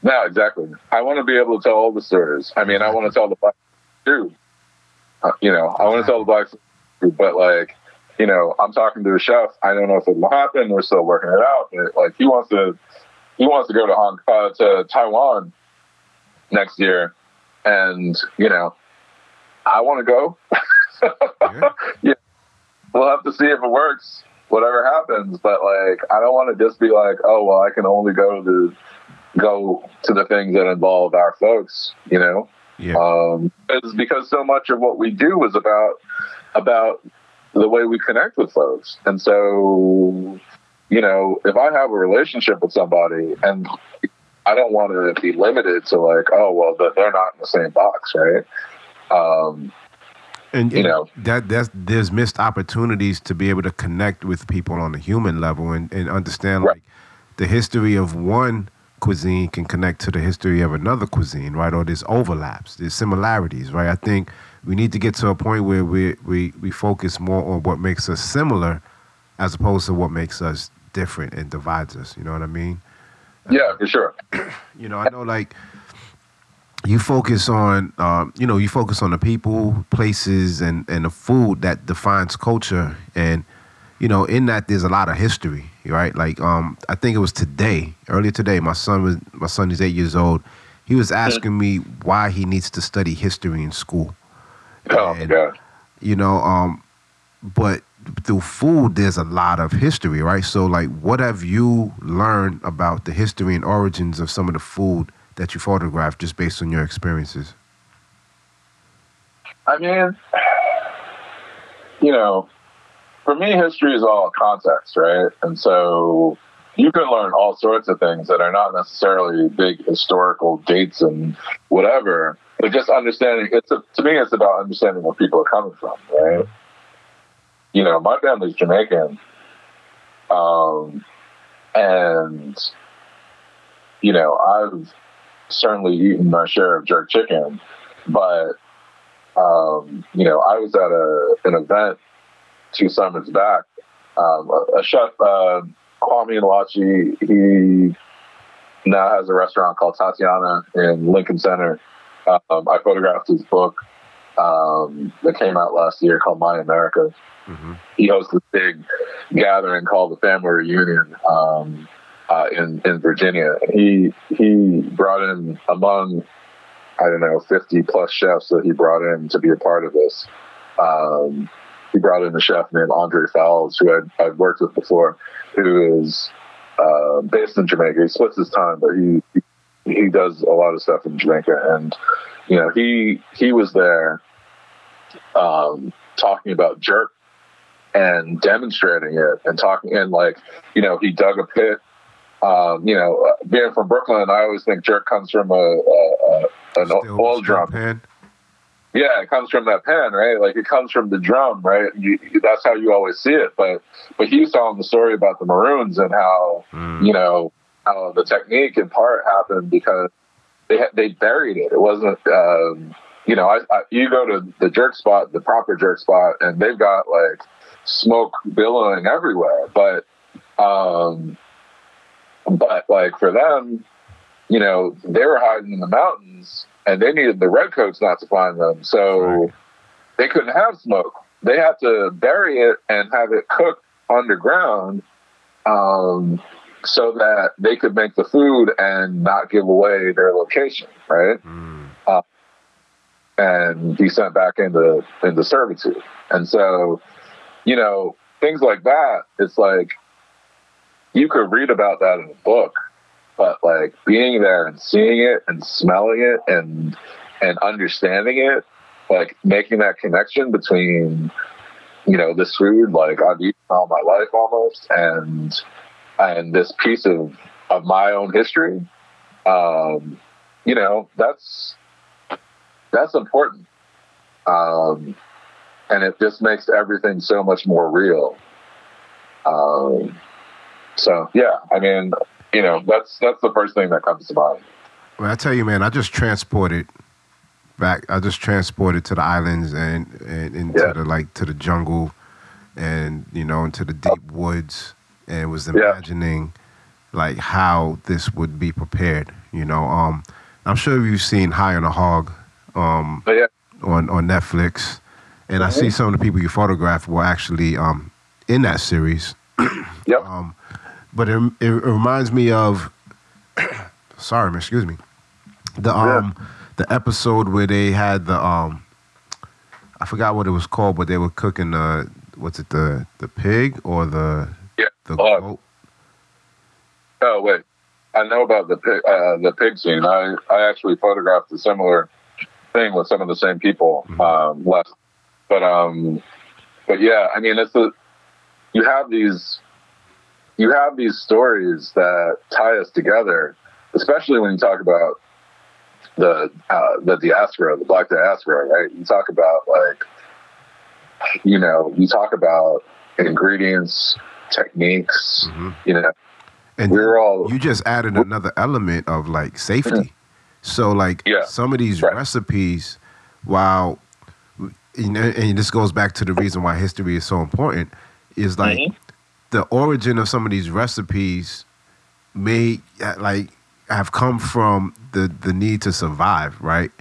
No, exactly. I want to be able to tell all the stories. I mean, I want to tell the black too. Uh, you know, I want to tell the black too, but like, you know, I'm talking to a chef. I don't know if it'll happen. We're still working it out. But like, he wants to, he wants to go to Hong uh, to Taiwan next year, and you know, I want to go. Yeah. we'll have to see if it works. Whatever happens, but like, I don't want to just be like, oh well, I can only go to go to the things that involve our folks. You know, Yeah. um, it's because so much of what we do is about about the way we connect with folks, and so you know, if I have a relationship with somebody and I don't want to be limited to like, oh well, they're not in the same box, right? Um, and you know. that that's there's missed opportunities to be able to connect with people on a human level and, and understand Right. like the history of one cuisine can connect to the history of another cuisine, right? Or there's overlaps, there's similarities, right? I think we need to get to a point where we we we focus more on what makes us similar as opposed to what makes us different and divides us. You know what I mean? yeah, for sure. You know, I know like you focus on, um, you know, you focus on the people, places, and and the food that defines culture, and you know, in that there's a lot of history, right? Like, um, I think it was today, earlier today, my son was my son is eight years old. He was asking me why he needs to study history in school. Oh And- god. You know, um, but through food, there's a lot of history, right? So, like, what have you learned about the history and origins of some of the food that you photographed just based on your experiences? I mean, you know, for me, history is all context, right? And so you can learn all sorts of things that are not necessarily big historical dates and whatever, but just understanding. It's a, to me, it's about understanding where people are coming from, right? You know, my family's Jamaican, um, and you know, I've certainly eaten my share of jerk chicken, but um, you know, I was at a an event two summers back. Um, a, a, chef, uh, Kwame Onwuachi, he now has a restaurant called Tatiana in Lincoln Center. Um, I photographed his book um, that came out last year called My America. Mm-hmm. He hosts this big gathering called the Family Reunion um, uh, in in Virginia. He he brought in among I don't know, 50 plus chefs that he brought in to be a part of this. Um, he brought in a chef named Andre Fowles, who I'd, I'd worked with before, who is uh, based in Jamaica. He splits his time, but he, he does a lot of stuff in Jamaica. And, you know, he, he was there um, talking about jerk and demonstrating it and talking and like, you know, he dug a pit um, you know, being from Brooklyn, I always think jerk comes from a, a, a an still, oil drum. Pan. Yeah, it comes from that pan, right? Like it comes from the drum, right? You, that's how you always see it. But but he was telling the story about the Maroons and how mm. you know how the technique in part happened because they they buried it. It wasn't. Um, you know, I, I, you go to the jerk spot, the proper jerk spot, and they've got like smoke billowing everywhere. But um, but like for them, you know, they were hiding in the mountains and they needed the redcoats not to find them. So right. they couldn't have smoke. They had to bury it and have it cooked underground um, so that they could make the food and not give away their location, right? Mm. Uh, and be sent back into into servitude. And so, you know, things like that. It's like you could read about that in a book, but like being there and seeing it and smelling it and and understanding it, like making that connection between you know this food like I've eaten all my life almost and and this piece of of my own history, um, you know that's that's important. Um, and it just makes everything so much more real. Um, so yeah, I mean, you know, that's that's the first thing that comes to mind. Well, I tell you, man, I just transported back. I just transported to the islands and and into yeah. the like to the jungle, and you know into the deep woods, and was imagining yeah. like how this would be prepared. You know, um, I'm sure you've seen High on a Hog, um, oh, yeah. on on Netflix, and mm-hmm. I see some of the people you photographed were actually um in that series. yep. Um, but it, it reminds me of sorry, excuse me. The um yeah. the episode where they had the um I forgot what it was called, but they were cooking the what's it the the pig or the yeah the uh, goat? Oh wait, I know about the pig uh, the pig scene. I I actually photographed a similar thing with some of the same people mm-hmm. um, last, but um, but yeah, I mean it's a you have these you have these stories that tie us together, especially when you talk about the uh, the diaspora, the Black diaspora, right? You talk about like, you know, you talk about ingredients, techniques, mm-hmm. you know, and we're all you just added another element of like safety. Mm-hmm. So like yeah, some of these right. recipes, while you know, and this goes back to the reason why history is so important, is like mm-hmm the origin of some of these recipes may uh, like have come from the the need to survive, right?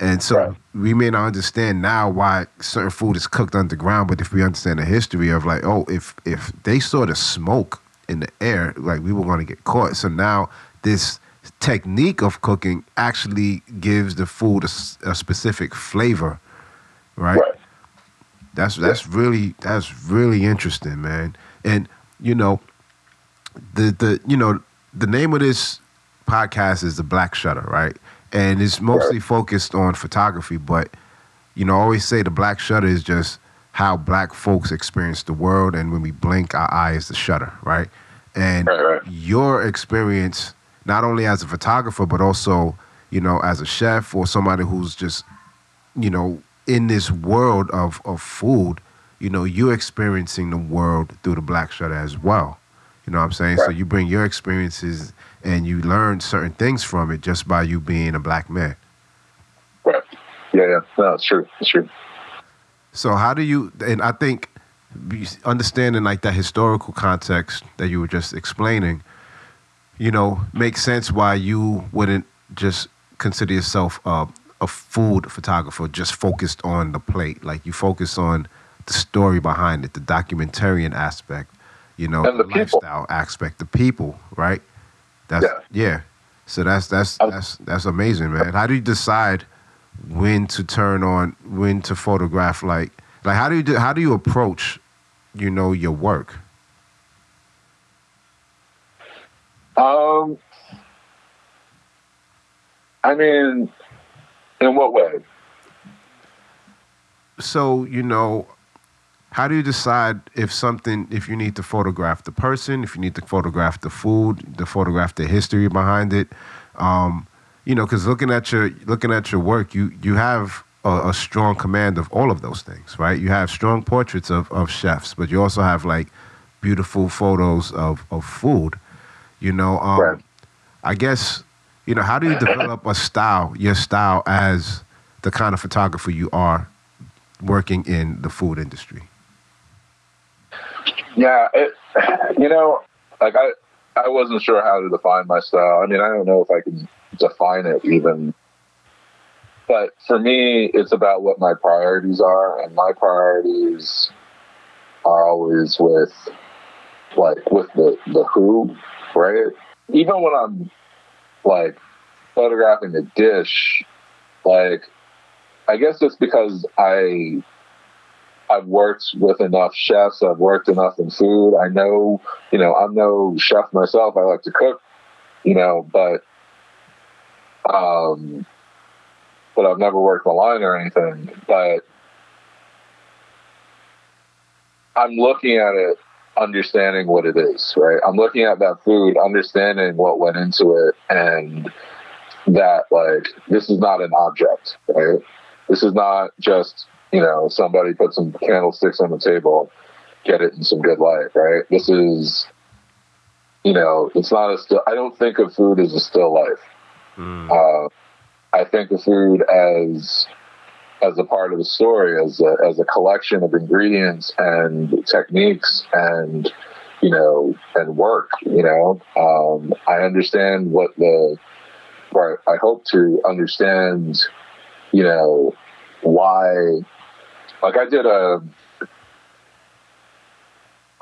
And so right. we may not understand now why certain food is cooked underground, but if we understand the history of like, oh, if if they saw the smoke in the air, like we were going to get caught. So now this technique of cooking actually gives the food a, a specific flavor, right? right. That's that's yeah. really that's really interesting, man. And you know, the the you know the name of this podcast is the Black Shutter, right? And it's mostly focused on photography, but you know, I always say the Black Shutter is just how black folks experience the world, and when we blink, our eye is the shutter, right? And right, right. your experience, not only as a photographer, but also, you know, as a chef or somebody who's just, you know, in this world of, of food, you know, you're experiencing the world through the black shutter as well. You know what I'm saying? Right. So you bring your experiences and you learn certain things from it just by you being a black man. Right. Yeah, yeah. No, it's true. It's true. So how do you and I think understanding like that historical context that you were just explaining, you know, makes sense why you wouldn't just consider yourself a, a food photographer just focused on the plate. Like you focus on the story behind it, the documentarian aspect, you know, and the, the lifestyle aspect, the people, right? That's yeah. yeah. So that's that's that's that's amazing, man. How do you decide when to turn on, when to photograph? Like, like how do you do, how do you approach, you know, your work? Um, I mean, in what way? So you know, how do you decide if something if you need to photograph the person if you need to photograph the food to photograph the history behind it? Um, you know because looking at your looking at your work you you have a, a, strong command of all of those things right? You have strong portraits of, of chefs but you also have like beautiful photos of, of food you know? Um, right. i guess you know how do you develop a style your style as the kind of photographer you are working in the food industry yeah, it, you know, like I, I wasn't sure how to define my style. I mean, I don't know if I can define it even. But for me, it's about what my priorities are, and my priorities are always with, like, with the the who, right? Even when I'm like photographing a dish, like, I guess it's because I I've worked with enough chefs. I've worked enough in food. I know, you know, I'm no chef myself. I like to cook, you know, but, um, but I've never worked the line or anything. But I'm looking at it, understanding what it is, right? I'm looking at that food, understanding what went into it, and that like this is not an object, right? This is not just you know, somebody put some candlesticks on the table, get it in some good light, right? This is, you know, it's not a still, I don't think of food as a still life. Mm. Uh, I think of food as, as a part of the story, as a, as a collection of ingredients and techniques and, you know, and work, you know, um, I understand what the, or I hope to understand, you know, why like I did a,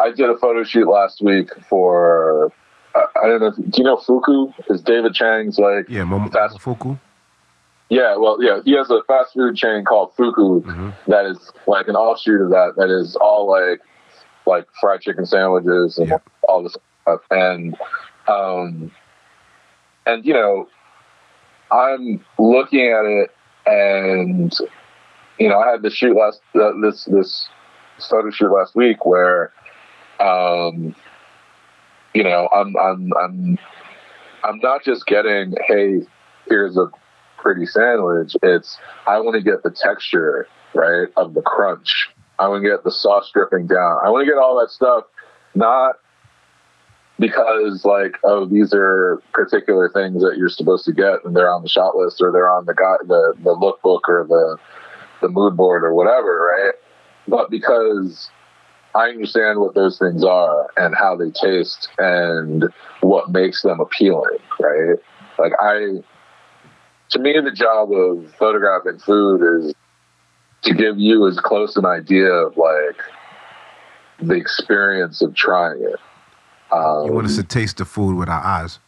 I did a photo shoot last week for. I don't know. If, do you know Fuku? Is David Chang's like yeah, Momo, fast Fuku? Yeah, well, yeah, he has a fast food chain called Fuku mm-hmm. that is like an offshoot of that. That is all like like fried chicken sandwiches and yeah. all this stuff. And um, and you know, I'm looking at it and you know, I had this shoot last uh, this this photo shoot last week where, um, you know, I'm I'm I'm I'm not just getting hey, here's a pretty sandwich. It's I want to get the texture right of the crunch. I want to get the sauce dripping down. I want to get all that stuff, not because like oh these are particular things that you're supposed to get and they're on the shot list or they're on the guy the the lookbook or the the mood board or whatever, right? But because I understand what those things are and how they taste and what makes them appealing, right? Like I, to me, the job of photographing food is to give you as close an idea of like the experience of trying it. Um, you want us to taste the food with our eyes.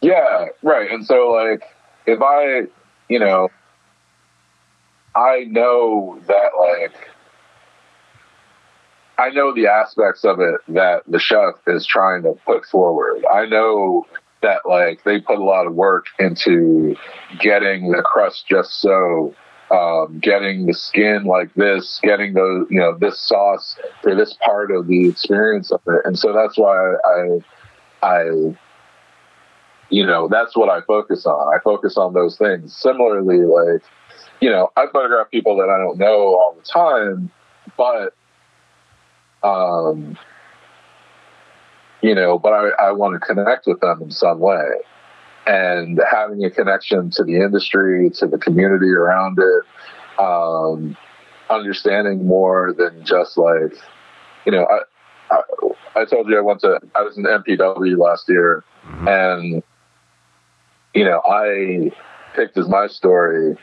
Yeah, right. And so, like, if I, you know, I know that like I know the aspects of it that the chef is trying to put forward. I know that like they put a lot of work into getting the crust just so um, getting the skin like this, getting the you know this sauce for this part of the experience of it, and so that's why I, I, you know, that's what I focus on. I focus on those things. Similarly, like, you know, I photograph people that I don't know all the time, but, um, you know, but I, I want to connect with them in some way and having a connection to the industry, to the community around it, um, understanding more than just like, you know, I, I, I, told you I went to, I was in MPW last year mm-hmm. and, you know, I picked as my story,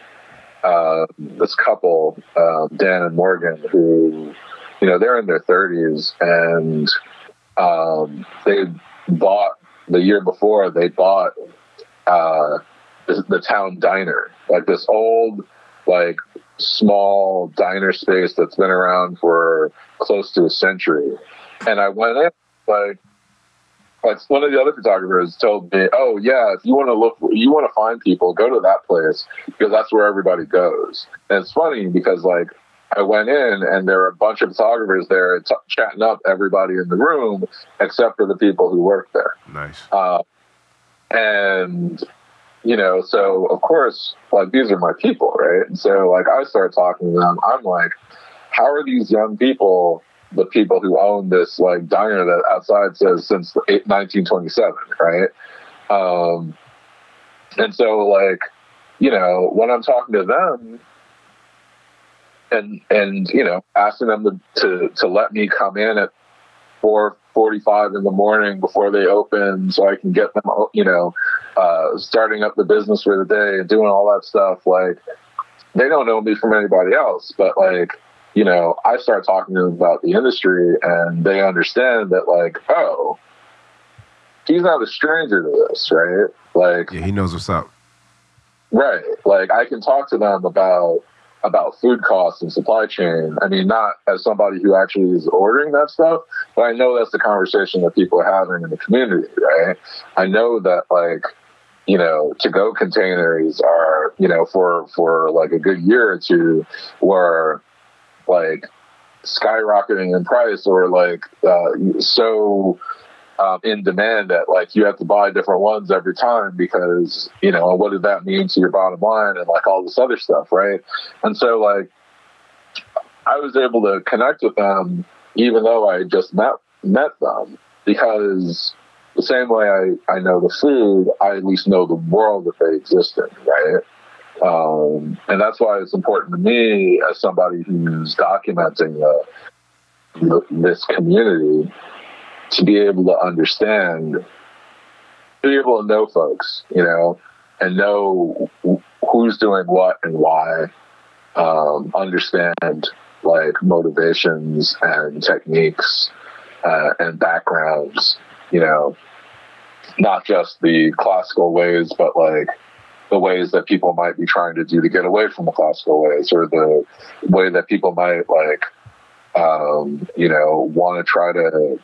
uh, this couple, uh, Dan and Morgan, who, you know, they're in their 30s and um, they bought the year before, they bought uh, the, the town diner, like this old, like small diner space that's been around for close to a century. And I went in, like, like one of the other photographers told me, "Oh yeah, if you want to look, you want to find people, go to that place because that's where everybody goes." And it's funny because like I went in and there were a bunch of photographers there t- chatting up everybody in the room except for the people who work there. Nice. Uh, and you know, so of course, like these are my people, right? And so like I start talking to them. I'm like, how are these young people the people who own this like diner that outside says since 1927, right? Um, and so like, you know, when I'm talking to them, and and you know, asking them to to, to let me come in at four 45 in the morning before they open so I can get them, you know, uh, starting up the business for the day and doing all that stuff. Like, they don't know me from anybody else, but like, you know, I start talking to them about the industry and they understand that, like, oh, he's not a stranger to this, right? Like, yeah, he knows what's up. Right. Like, I can talk to them about about food costs and supply chain. I mean, not as somebody who actually is ordering that stuff, but I know that's the conversation that people are having in the community, right? I know that like, you know, to go containers are, you know, for for like a good year or two were like skyrocketing in price or like uh, so um, in demand that like you have to buy different ones every time because you know what does that mean to your bottom line and like all this other stuff right and so like i was able to connect with them even though i just met met them because the same way I, I know the food, I at least know the world that they exist in, right? Um, and that's why it's important to me as somebody who's documenting uh, this community to be able to understand, to be able to know folks, you know, and know who's doing what and why, um, understand like motivations and techniques uh, and backgrounds, you know, not just the classical ways, but like the ways that people might be trying to do to get away from the classical ways or the way that people might like um, you know want to try to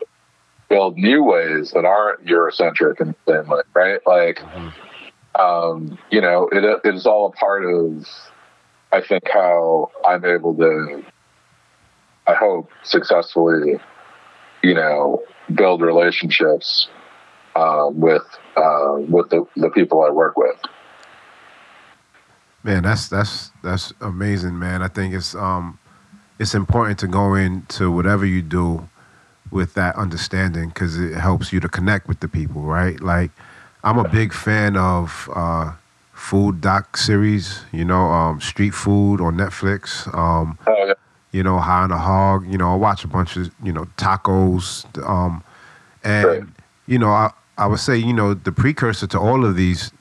build new ways that aren't Eurocentric and like right? Like, mm-hmm. um, you know, it it is all a part of, I think, how I'm able to, I hope, successfully, you know, build relationships um, with uh, with the, the people I work with. Man, that's that's that's amazing, man. I think it's um it's important to go into whatever you do with that understanding because it helps you to connect with the people, right? Like, I'm a big fan of uh, food doc series, you know, um, street food on Netflix. Um, oh, yeah. You know, High on a Hog. You know, I watch a bunch of you know tacos, um, and right. you know, I I would say you know the precursor to all of these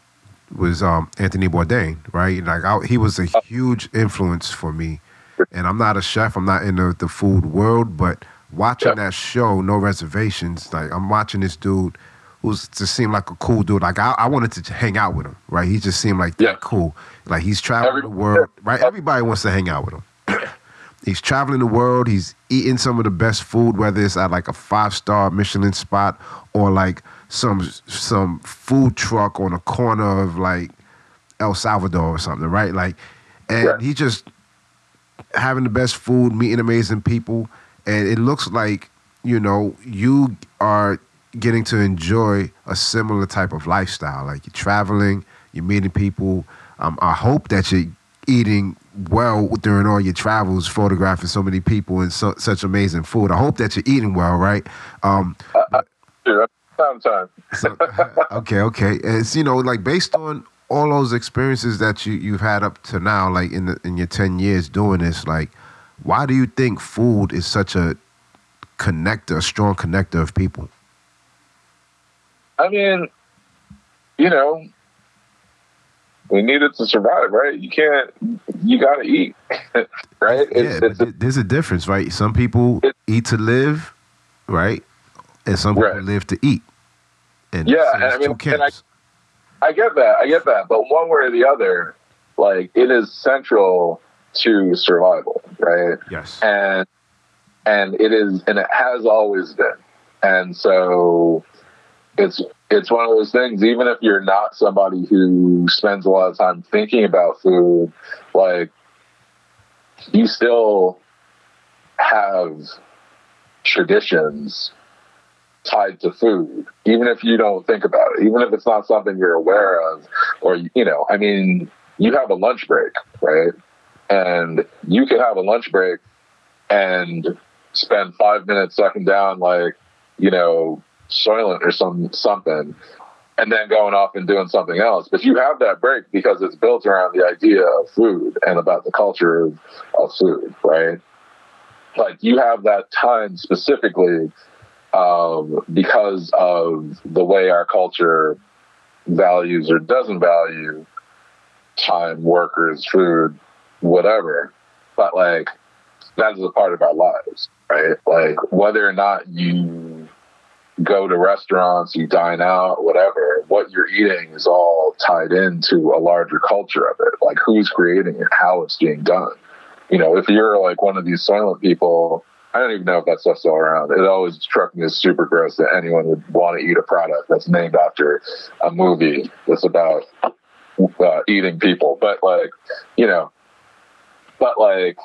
was um, Anthony Bourdain, right? Like I, he was a huge influence for me. And I'm not a chef. I'm not in the, the food world, but watching yep. that show, no reservations. Like I'm watching this dude who's just seemed like a cool dude. Like I, I wanted to hang out with him, right? He just seemed like yeah. cool. Like he's traveling Every, the world, right? Everybody wants to hang out with him. he's traveling the world. He's eating some of the best food, whether it's at like a five star Michelin spot or like some some food truck on a corner of like El Salvador or something, right? Like, and Right. he just having the best food, meeting amazing people, and it looks like you know you are getting to enjoy a similar type of lifestyle. Like you're traveling, you're meeting people. Um, I hope that you're eating well during all your travels, photographing so many people and so, such amazing food. I hope that you're eating well, right? Um, Dude, Sometime. so, okay, okay. It's you know like based on all those experiences that you you've had up to now, like in the, in your ten years doing this, like why do you think food is such a connector, a strong connector of people? I mean, you know, we need it to survive, right? You can't. You got to eat, right? yeah, It's, but it's th- there's a difference, right? Some people eat to live, right, and some people Right. live to eat. And Yeah, and I mean, and I- I get that. I get that. But one way or the other, like it is central to survival, right? yes, And and it is and it has always been. And so it's it's one of those things, even if you're not somebody who spends a lot of time thinking about food, like you still have traditions tied to food, even if you don't think about it, even if it's not something you're aware of, or you know, I mean, you have a lunch break, right? And you could have a lunch break and spend five minutes sucking down like, you know, Soylent or some something, and then going off and doing something else. But you have that break because it's built around the idea of food and about the culture of, of food, right? Like you have that time specifically um, because of the way our culture values or doesn't value time, workers, food, whatever. But like that is a part of our lives, right? Like whether or not you go to restaurants, you dine out, whatever, what you're eating is all tied into a larger culture of it. Like who's creating it, how it's being done. You know, if you're like one of these Soylent people, I don't even know if that stuff's still around. It always struck me as super gross that anyone would want to eat a product that's named after a movie that's about uh, eating people. But like, you know, but like,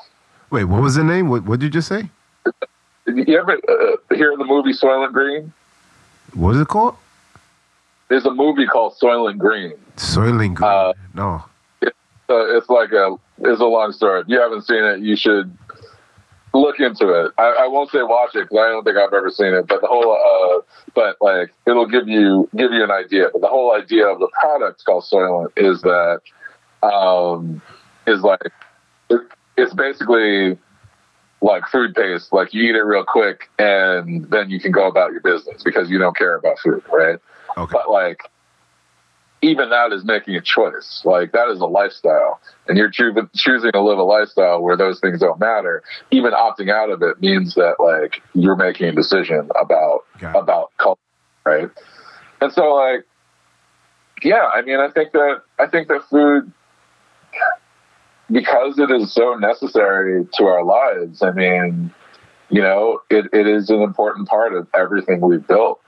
Wait, what was the name? What what did you just say? you ever uh, hear the movie Soylent Green? What is it called? There's a movie called Soylent Green. Soylent Green. Uh, no. So it's like a it's a long story. If you haven't seen it, you should look into it. I, I won't say watch it because I don't think I've ever seen it. But the whole uh, but like it'll give you give you an idea. But the whole idea of the product called Soylent is that um, is like it, it's basically like food paste. Like you eat it real quick and then you can go about your business because you don't care about food, right? Okay. But like, even that is making a choice. Like that is a lifestyle, and you're choosing choosing to live a lifestyle where those things don't matter. Even opting out of it means that like you're making a decision about it. about culture, right? And so like, yeah, I mean, I think that I think that food. Because it is so necessary to our lives, I mean, you know, it, it is an important part of everything we've built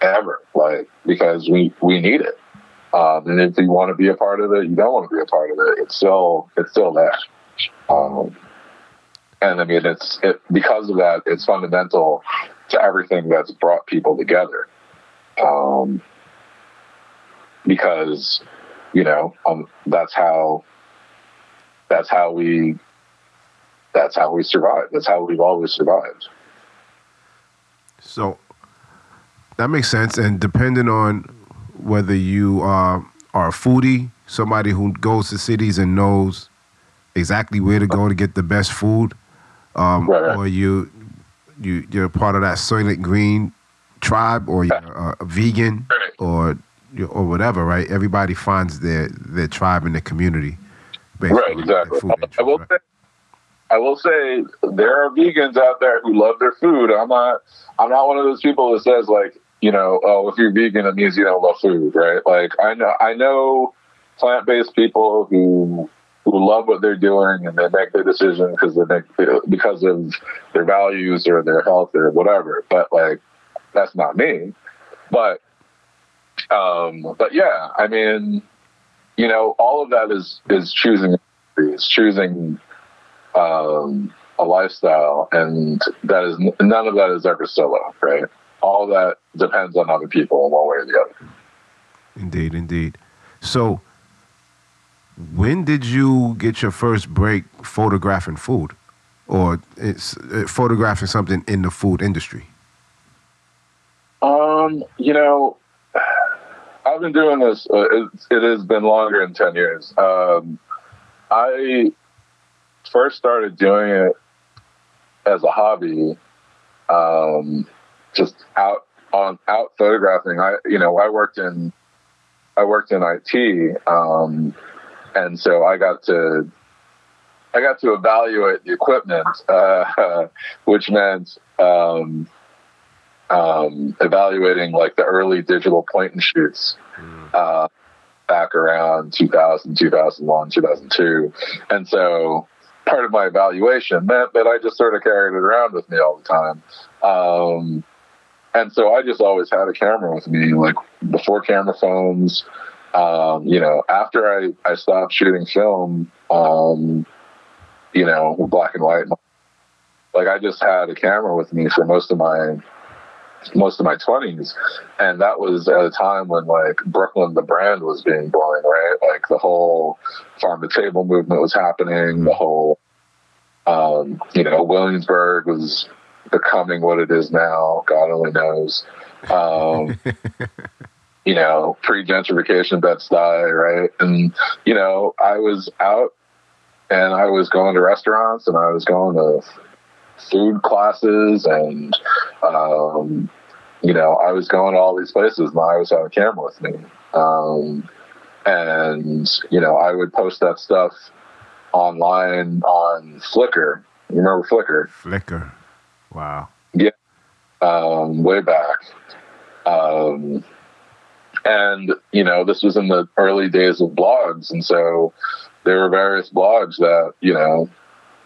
ever, like because we we need it. Um, and if you want to be a part of it, you don't want to be a part of it. It's still it's still there. Um, and I mean, it's it, because of that, it's fundamental to everything that's brought people together. Um, because you know, um, that's how that's how we that's how we survive. That's how we've always survived. So that makes sense. And depending on whether you are, are a foodie, somebody who goes to cities and knows exactly where to go to get the best food, um, Right, right. or you you you're part of that Soylent Green tribe, or you're a, a vegan, Right. or or whatever, right? Everybody finds their their tribe in the community. Right, exactly. I will say, I will say there are vegans out there who love their food. I'm not. I'm not one of those people that says like, you know, oh, if you're vegan, it means you don't love food, right? Like, I know, I know plant-based people who who love what they're doing and they make their decision because they make because of their values or their health or whatever. But like, that's not me. But, um, but yeah, I mean, you know, all of that is is choosing is choosing um, a lifestyle, and that is none of that is ever solo, right? All that depends on other people in one way or the other. Indeed, indeed. So, when did you get your first break photographing food, or it's uh, photographing something in the food industry? Um, you know, I've been doing this. Uh, it, it, has been longer than ten years. Um, I first started doing it as a hobby, um, just out on out photographing. I, you know, I worked in I worked in IT, um, and so I got to I got to evaluate the equipment, uh, which meant um, um, evaluating like the early digital point and shoots mm. uh, back around 2000, 2001, 2002, and so part of my evaluation meant that I just sort of carried it around with me all the time. Um, and so I just always had a camera with me, like before camera phones. Um, you know, after I, I stopped shooting film, um, you know, black and white, like I just had a camera with me for most of my most of my 20s and that was at a time when like brooklyn the brand was being born right like the whole farm to table movement was happening the whole um, you know williamsburg was becoming what it is now. God only knows. Um, you know, pre gentrification Bed Stuy, right? And, you know, I was out and I was going to restaurants and I was going to food classes and, um, you know, I was going to all these places and I was had a camera with me. Um, and, you know, I would post that stuff online on Flickr. You remember Flickr? Flickr. Wow. Yeah. Um, way back. Um, and, you know, this was in the early days of blogs. And so there were various blogs that, you know,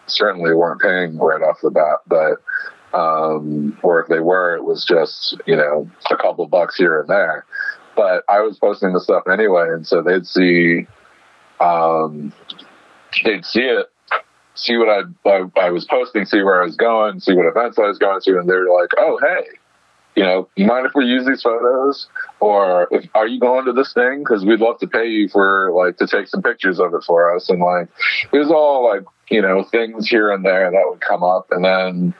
certainly weren't paying right off the bat, but, um, or if they were, it was just, you know, a couple bucks here and there. But I was posting the stuff anyway. And so they'd see, um, they'd see it see what I, I, I was posting, see where I was going, see what events I was going to, and they're like, "Oh, hey, you know, mind if we use these photos? Or if, are you going to this thing? Because we'd love to pay you for like to take some pictures of it for us." And like, it was all like you know things here and there that would come up, and then,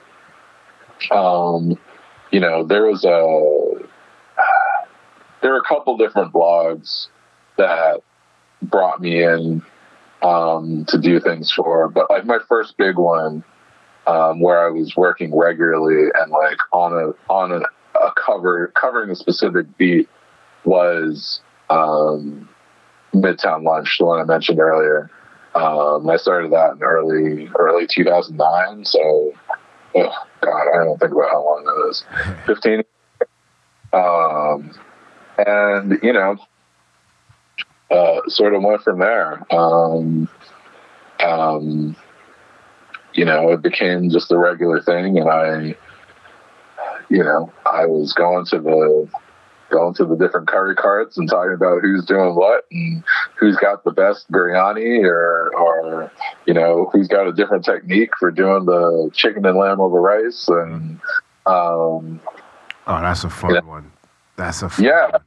um, you know, there was a there were a couple different blogs that brought me in um, to do things for. But like my first big one, um, where I was working regularly and like on a on a, a cover covering a specific beat was um, Midtown Lunch, the one I mentioned earlier. Um, I started that in early early 2009. So, oh God, I don't think about how long that is. 15. Um, and you know, uh, sort of went from there. Um, um, you know, it became just a regular thing, and I, you know, I was going to the going to the different curry carts and talking about who's doing what and who's got the best biryani or or you know who's got a different technique for doing the chicken and lamb over rice and um, oh that's a fun one that's a yeah one.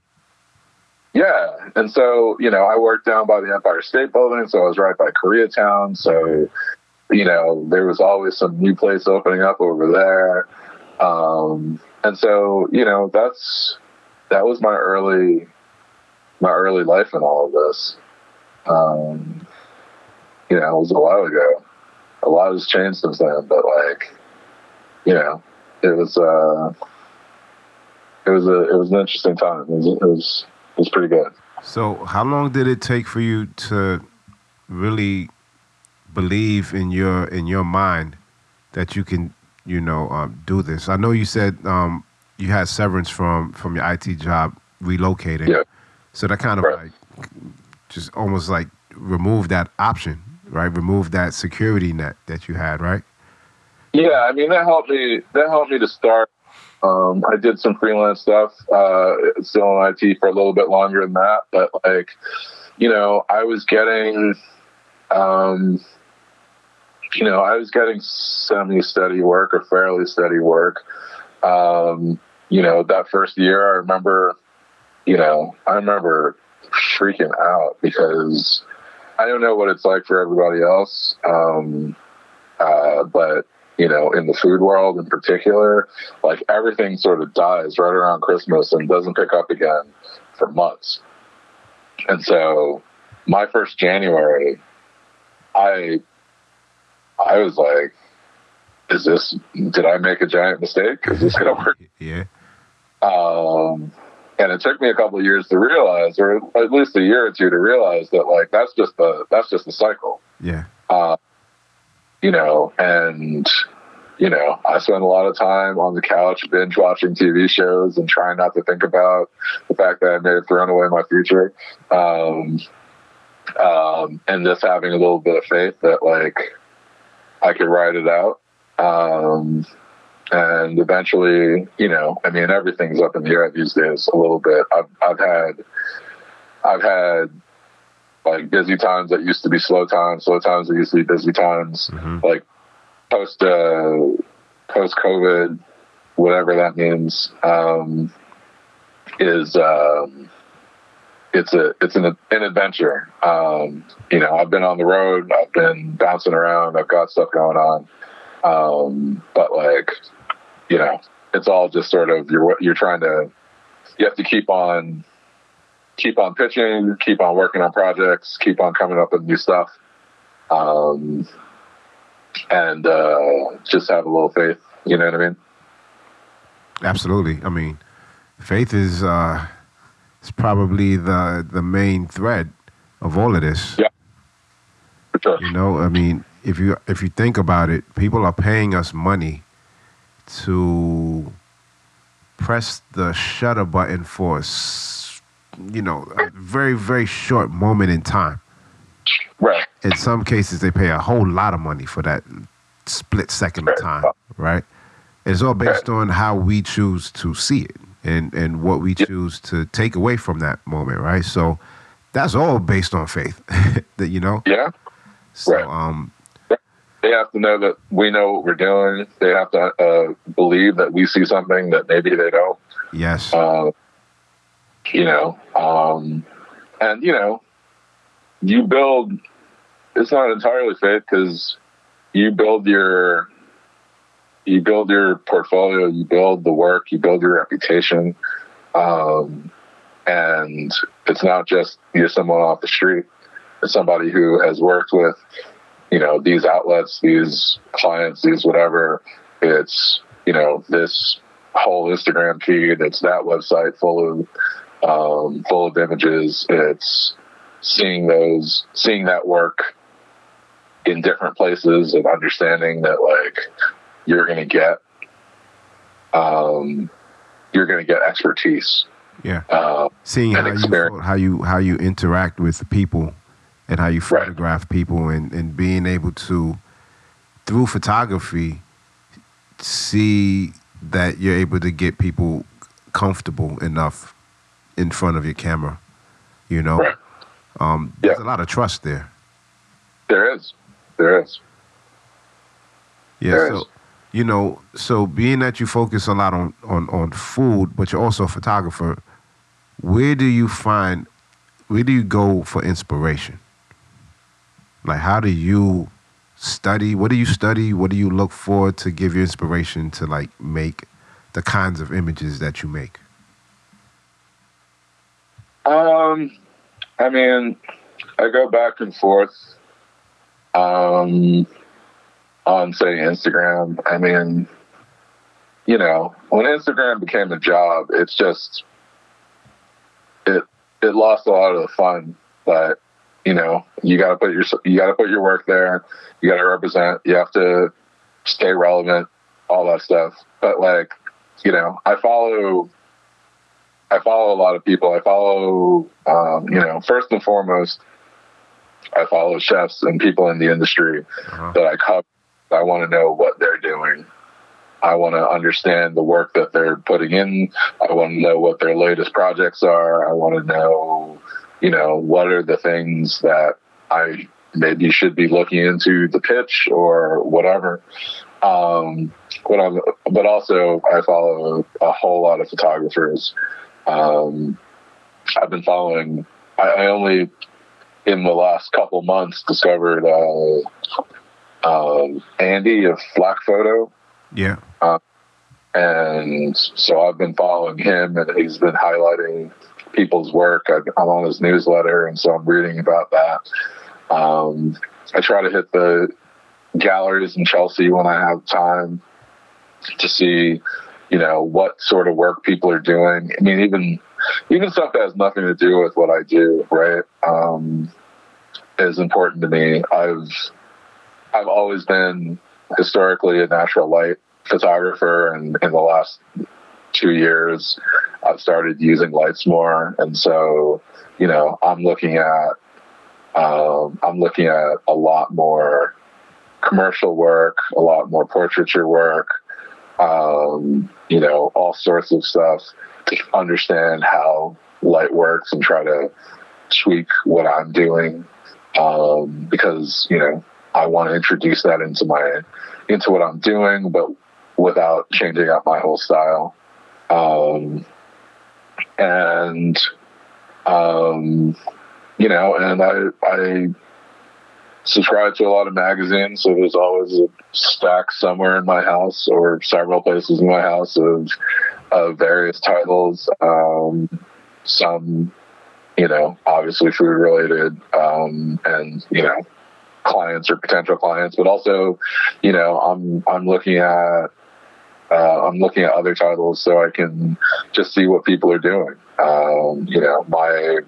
Yeah, and so you know, I worked down by the Empire State Building, so I was right by Koreatown. So you know, there was always some new place opening up over there, um, and so you know, that's that was my early my early life in all of this. Um, you know, it was a while ago. A lot has changed since then, but like, you know, it was uh, it was a it was an interesting time. It was, it was was pretty good. So, how long did it take for you to really believe in your in your mind that you can, you know, um, do this? I know you said um, you had severance from from your IT job, relocating. Yeah. So that kind of right. like just almost like remove that option, right? Remove that security net that you had, right? Yeah, I mean that helped me. That helped me to start. Um, I did some freelance stuff, uh, still in IT for a little bit longer than that, but like, you know, I was getting, um, you know, I was getting semi-steady work or fairly steady work. Um, you know, that first year, I remember, you know, I remember freaking out because I don't know what it's like for everybody else. Um, uh, but you know, in the food world in particular, like everything sort of dies right around Christmas and doesn't pick up again for months. And so my first January, I I was like, is this did I make a giant mistake? Is this gonna work? Yeah. Um and it took me a couple of years to realize, or at least a year or two to realize that like that's just the that's just the cycle. Yeah. Uh, you know, and you know, I spend a lot of time on the couch binge watching TV shows and trying not to think about the fact that I may have thrown away my future. Um, um, and just having a little bit of faith that like I could ride it out. Um, and eventually, you know, I mean, everything's up in the air these days a little bit. I've, I've had, I've had like busy times that used to be slow times, slow times that used to be busy times, Mm-hmm. like post, uh, post COVID, whatever that means, um, is, um, it's a, it's an, an adventure. Um, you know, I've been on the road, I've been bouncing around, I've got stuff going on. Um, but like, you know, it's all just sort of you're you're trying to you have to keep on keep on pitching, keep on working on projects, keep on coming up with new stuff, um, and uh, just have a little faith. You know what I mean? Absolutely. I mean, faith is uh, is probably the the main thread of all of this. Yeah. For sure. You know, I mean, if you if you think about it, people are paying us money to press the shutter button for, you know, a very very short moment in time. Right. In some cases, they pay a whole lot of money for that split second of time, right? It's all based on how we choose to see it and and what we choose to take away from that moment, right? So that's all based on faith, that you know. Yeah. So Right. um, They have to know that we know what we're doing. They have to uh, believe that we see something that maybe they don't. yes, uh, you know, um, and you know, you build. It's not entirely faith because you build your, you build your portfolio, you build the work, you build your reputation, um, and it's not just you're someone off the street. It's somebody who has worked with, you know, these outlets, these clients, these whatever. It's you know this whole Instagram feed. It's that website full of um, full of images. It's seeing those, seeing that work in different places, and understanding that like you're going to get, um, you're going to get expertise. yeah. Uh, Seeing how you experience. pho- how you how you interact with people and how you Right. photograph people and and being able to through photography see that you're able to get people comfortable enough in front of your camera. You know, Right. um, there's Yeah. a lot of trust there. there is, there is. Yeah. There so is. you know, so being that you focus a lot on on on food, but you're also a photographer, where do you find where do you go for inspiration? Like how do you study? What do you study? What do you look for to give you inspiration to like make the kinds of images that you make? Um, I mean, I go back and forth. Um, on say Instagram. I mean, you know, when Instagram became a job, it's just it it lost a lot of the fun. But you know, you got to put your you got to put your work there. You got to represent. You have to stay relevant. All that stuff. But like, you know, I follow I follow a lot of people. I follow, um, you know, first and foremost, I follow chefs and people in the industry uh-huh. that I cover. I want to know what they're doing. I want to understand the work that they're putting in. I want to know what their latest projects are. I want to know, you know, what are the things that I maybe should be looking into the pitch or whatever. Um, but, but also I follow a whole lot of photographers. Um, I've been following. I, I, only in the last couple months discovered uh, um, Andy of FlakPhoto. Yeah. Uh, and so I've been following him, and he's been highlighting people's work. I, am on his newsletter, and so I'm reading about that. Um, I try to hit the galleries in Chelsea when I have time to see, you know, what sort of work people are doing. I mean, even even stuff that has nothing to do with what I do, right? Um, is important to me. I've I've always been historically a natural light photographer, and in the last two years, I've started using lights more, and so you know, I'm looking at um, I'm looking at a lot more commercial work, a lot more portraiture work, um, you know, all sorts of stuff to understand how light works and try to tweak what I'm doing. Um, because, you know, I want to introduce that into my, into what I'm doing, but without changing up my whole style. Um, and, um, you know, and I, I subscribe to a lot of magazines, so there's always a stack somewhere in my house or several places in my house of, of various titles. Um, some, you know, obviously food related, um, and you know, clients or potential clients, but also, you know, I'm I'm looking at uh, I'm looking at other titles so I can just see what people are doing. Um, you know, my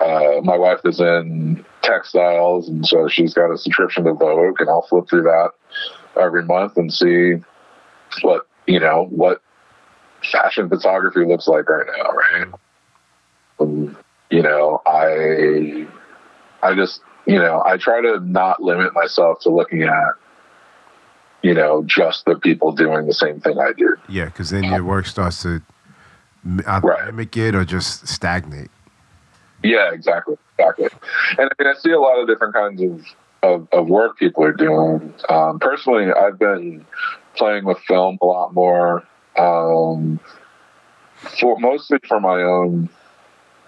uh, my wife is in textiles, and so she's got a subscription to Vogue, and I'll flip through that every month and see what you know what fashion photography looks like right now, right? And, you know, I I just you know I try to not limit myself to looking at you know just the people doing the same thing I do. Yeah, because then your work starts to either right. mimic it or just stagnate. Yeah, exactly, exactly. And I mean, I see a lot of different kinds of of, of work people are doing. Um, personally, I've been playing with film a lot more, um, for mostly for my own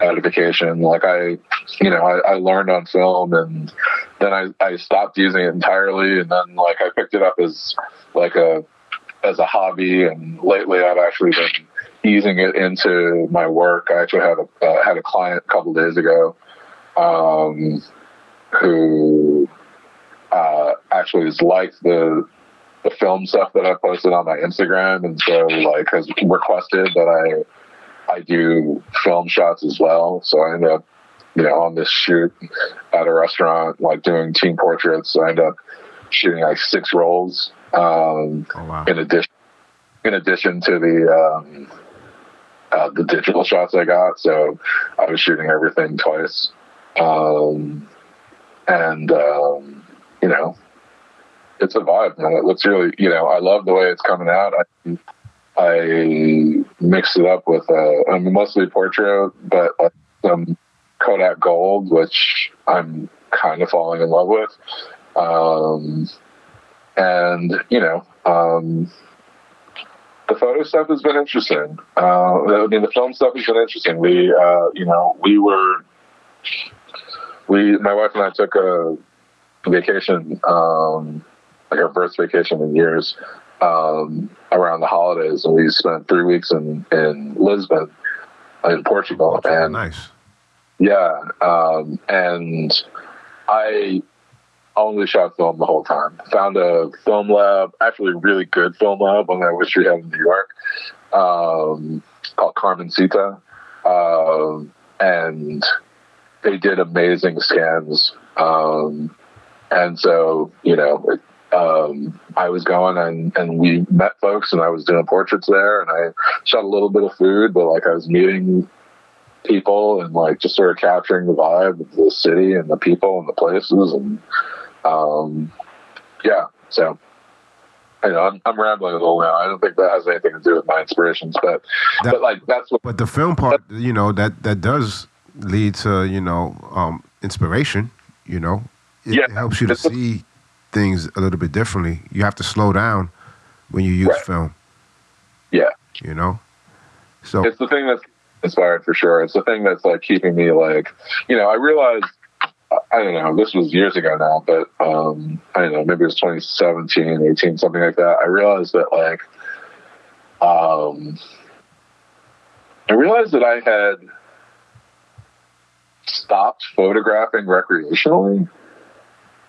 edification. Like I, you know, I, I, learned on film, and then I, I stopped using it entirely, and then like I picked it up as like a as a hobby, and lately I've actually been easing it into my work. I actually had a uh, had a client a couple days ago um, who uh, actually has liked the the film stuff that I posted on my Instagram, and so like has requested that I I do film shots as well. So I end up you know on this shoot at a restaurant like doing team portraits. So I end up shooting like six rolls um, oh, wow. in addition in addition to the um, uh, the digital shots I got. So I was shooting everything twice. Um, and, um, you know, it's a vibe, man. It looks really, you know, I love the way it's coming out. I, I mixed it up with, uh, I mean, mostly Portra, but some Kodak Gold, which I'm kind of falling in love with. Um, and, you know, um, the photo stuff has been interesting. Uh, I mean, the film stuff has been interesting. We, uh, you know, we were, we, my wife and I took a vacation, um, like our first vacation in years, um, around the holidays, and we spent three weeks in in Lisbon, in Portugal. And nice. Yeah, um, and I only shot film the whole time. Found a film lab, actually a really good film lab, one that I wish we had in New York, um, called Carmencita. Um, and they did amazing scans. Um, and so, you know, um, I was going and, and we met folks and I was doing portraits there and I shot a little bit of food, but like I was meeting people and like just sort of capturing the vibe of the city and the people and the places and um, yeah. So I know I'm, I'm rambling a little now. I don't think that has anything to do with my inspirations, but that, but like that's what. But the film part, you know, that that does lead to you know um, inspiration. You know, it, yeah. helps you to see things a little bit differently. You have to slow down when you use right. film. Yeah. You know? So it's the thing that's inspired for sure. It's the thing that's like keeping me like, you know, I realized I don't know, this was years ago now, but um I don't know, maybe it was 2017, 18, something like that. I realized that like um I realized that I had stopped photographing recreationally.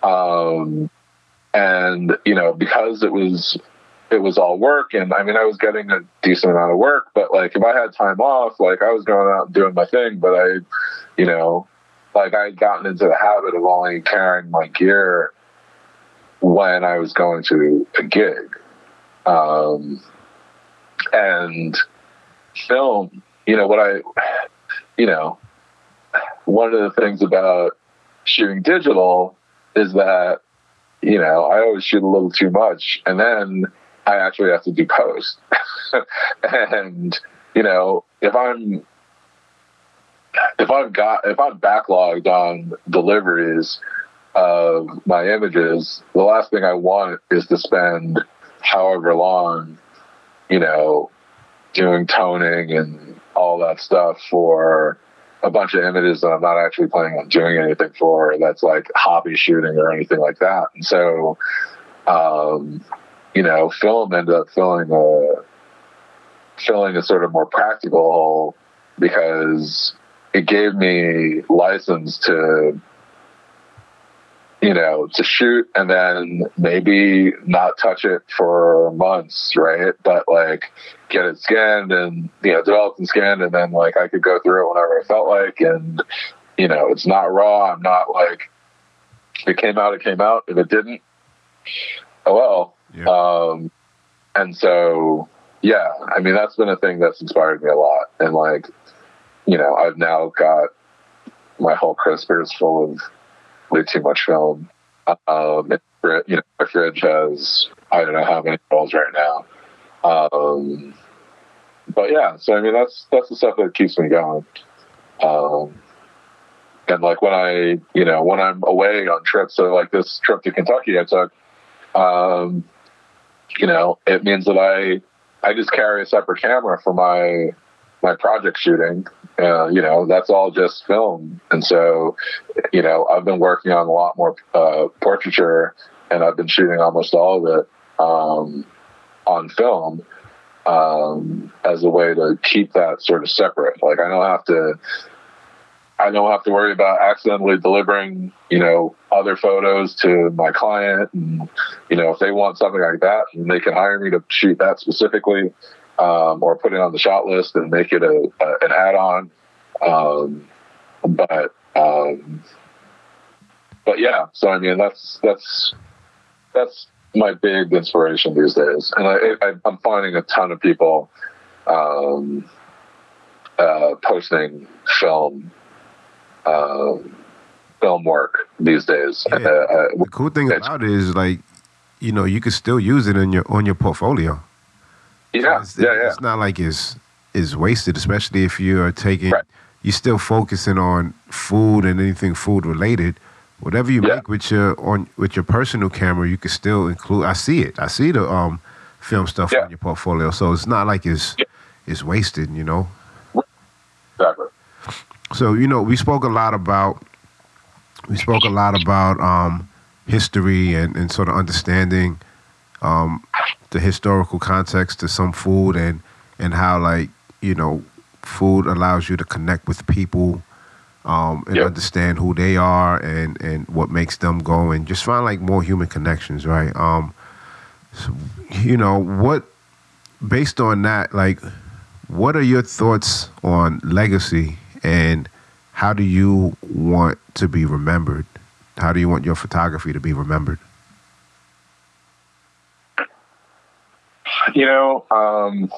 Um and you know because it was it was all work and i mean i was getting a decent amount of work but like if i had time off like i was going out and doing my thing but i you know like i had gotten into the habit of only carrying my gear when i was going to a gig um and film you know what i you know one of the things about shooting digital is that you know, I always shoot a little too much, and then I actually have to do post. and you know, if I'm if I've got if I'm backlogged on deliveries of my images, the last thing I want is to spend however long, you know, doing toning and all that stuff for a bunch of images that I'm not actually planning on doing anything for. That's like hobby shooting or anything like that. And so, um, you know, film ended up filling a filling a sort of more practical hole because it gave me license to you know, to shoot and then maybe not touch it for months, right? But like get it scanned and, you know, developed and scanned and then like I could go through it whenever I felt like and, you know, it's not raw. I'm not like, if it came out, it came out. If it didn't, oh well. Yeah. Um, and so, yeah, I mean, that's been a thing that's inspired me a lot. And like, you know, I've now got my whole crispers full of way too much film. Um, you know, my fridge has I don't know how many rolls right now. Um, but yeah, so I mean that's that's the stuff that keeps me going. Um, and like when I, you know, when I'm away on trips, so like this trip to Kentucky I took, um, you know, it means that I I just carry a separate camera for my my project shooting. Uh, you know, that's all just film. And so, you know, I've been working on a lot more uh, portraiture and I've been shooting almost all of it um, on film um, as a way to keep that sort of separate. Like, I don't have to. I don't have to worry about accidentally delivering, you know, other photos to my client. And, you know, if they want something like that, they can hire me to shoot that specifically um, or put it on the shot list and make it a, a an add-on. Um, but um, but yeah, so I mean that's that's that's my big inspiration these days, and I, I am finding a ton of people um, uh, posting film. Um, film work these days. Yeah. Uh, uh the cool thing about it is like, you know, you can still use it in your on your portfolio. Yeah, it's, yeah, yeah. It's not like it's it's wasted, especially if you are taking. Right. You're still focusing on food and anything food related. Whatever you yeah. make with your on with your personal camera, you can still include. I see it. I see the um film stuff yeah. on your portfolio, so it's not like it's yeah. it's wasted. You know. Exactly. So you know, we spoke a lot about we spoke a lot about um, history and, and sort of understanding um, the historical context to some food and and how like you know food allows you to connect with people um, and yep. understand who they are and and what makes them go and just find like more human connections right? Um so, you know what based on that like what are your thoughts on legacy and how do you want to be remembered? How do you want your photography to be remembered You know, um,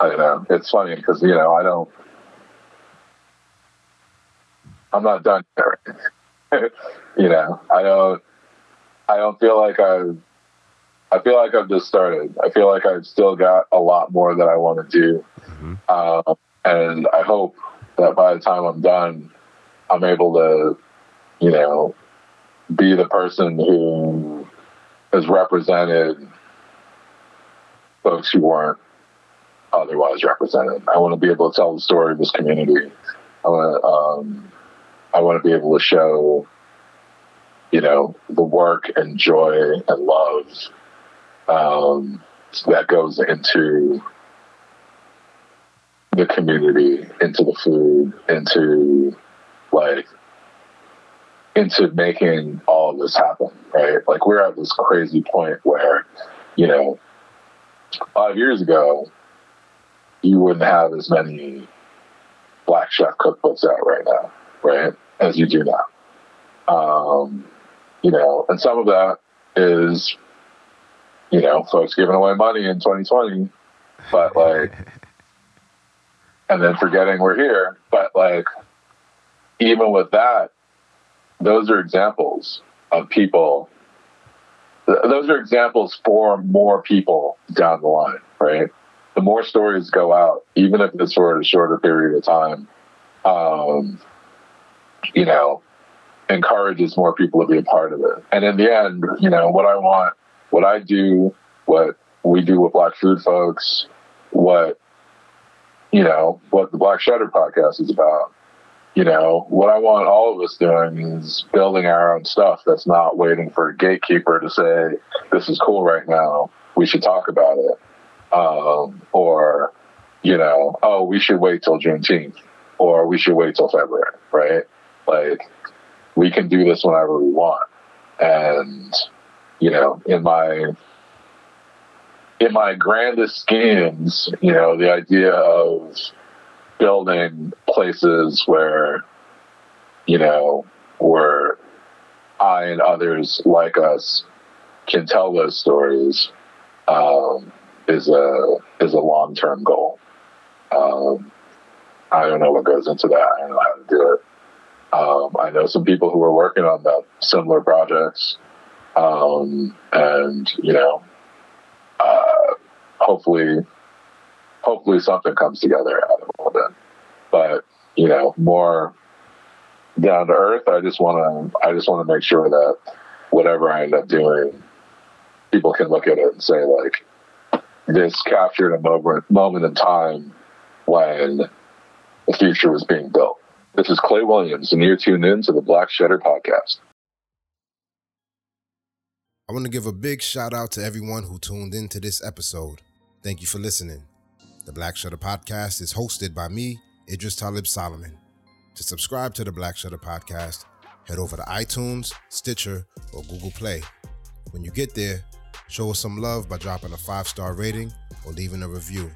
I don't know it's funny because you know I don't. I'm not done here. you know, I don't. I don't feel like I've. I feel like I've just started. I feel like I've still got a lot more that I want to do, mm-hmm. um, and I hope that by the time I'm done, I'm able to, you know, be the person who has represented folks who weren't otherwise represented. I want to be able to tell the story of this community. I want to, um, I want to be able to show, you know, the work and joy and love um, that goes into the community, into the food, into like into making all of this happen, right? Like we're at this crazy point where, you know, five years ago, you wouldn't have as many black chef cookbooks out right now, right? As you do now. Um, you know, and some of that is, you know, folks giving away money in 2020, but like, and then forgetting we're here. But like, even with that, those are examples of people. Those are examples for more people down the line, right? The more stories go out, even if it's for a shorter period of time, um, you know, encourages more people to be a part of it. And in the end, you know, what I want, what I do, what we do with Black Food Folks, what, you know, what the Black Shutter podcast is about you know, what I want all of us doing is building our own stuff that's not waiting for a gatekeeper to say, this is cool right now. We should talk about it. Um, or, you know, oh, we should wait till Juneteenth or we should wait till February, right? Like, we can do this whenever we want. And, you know, in my, in my grandest schemes, you know, the idea of building places where, you know, where I and others like us can tell those stories um, is a is a long term goal. Um, I don't know what goes into that. I don't know how to do it. Um, I know some people who are working on that similar projects, um, and you know, uh, hopefully hopefully something comes together out of all that. But you know, more down to earth. I just want to. I just want to make sure that whatever I end up doing, people can look at it and say like, this captured a moment moment in time when the future was being built. This is Clay Williams, and you're tuned in to the Black Shutter Podcast. I want to give a big shout out to everyone who tuned in to this episode. Thank you for listening. The Black Shutter Podcast is hosted by me, Idris Talib Solomon. To subscribe to the Black Shutter Podcast, head over to iTunes, Stitcher, or Google Play. When you get there, show us some love by dropping a five star rating or leaving a review.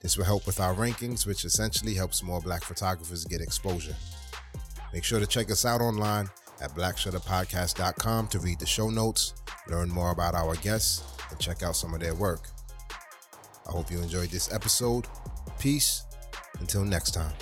This will help with our rankings, which essentially helps more black photographers get exposure. Make sure to check us out online at blackshutterpodcast.com to read the show notes, learn more about our guests, and check out some of their work. I hope you enjoyed this episode. Peace. Until next time.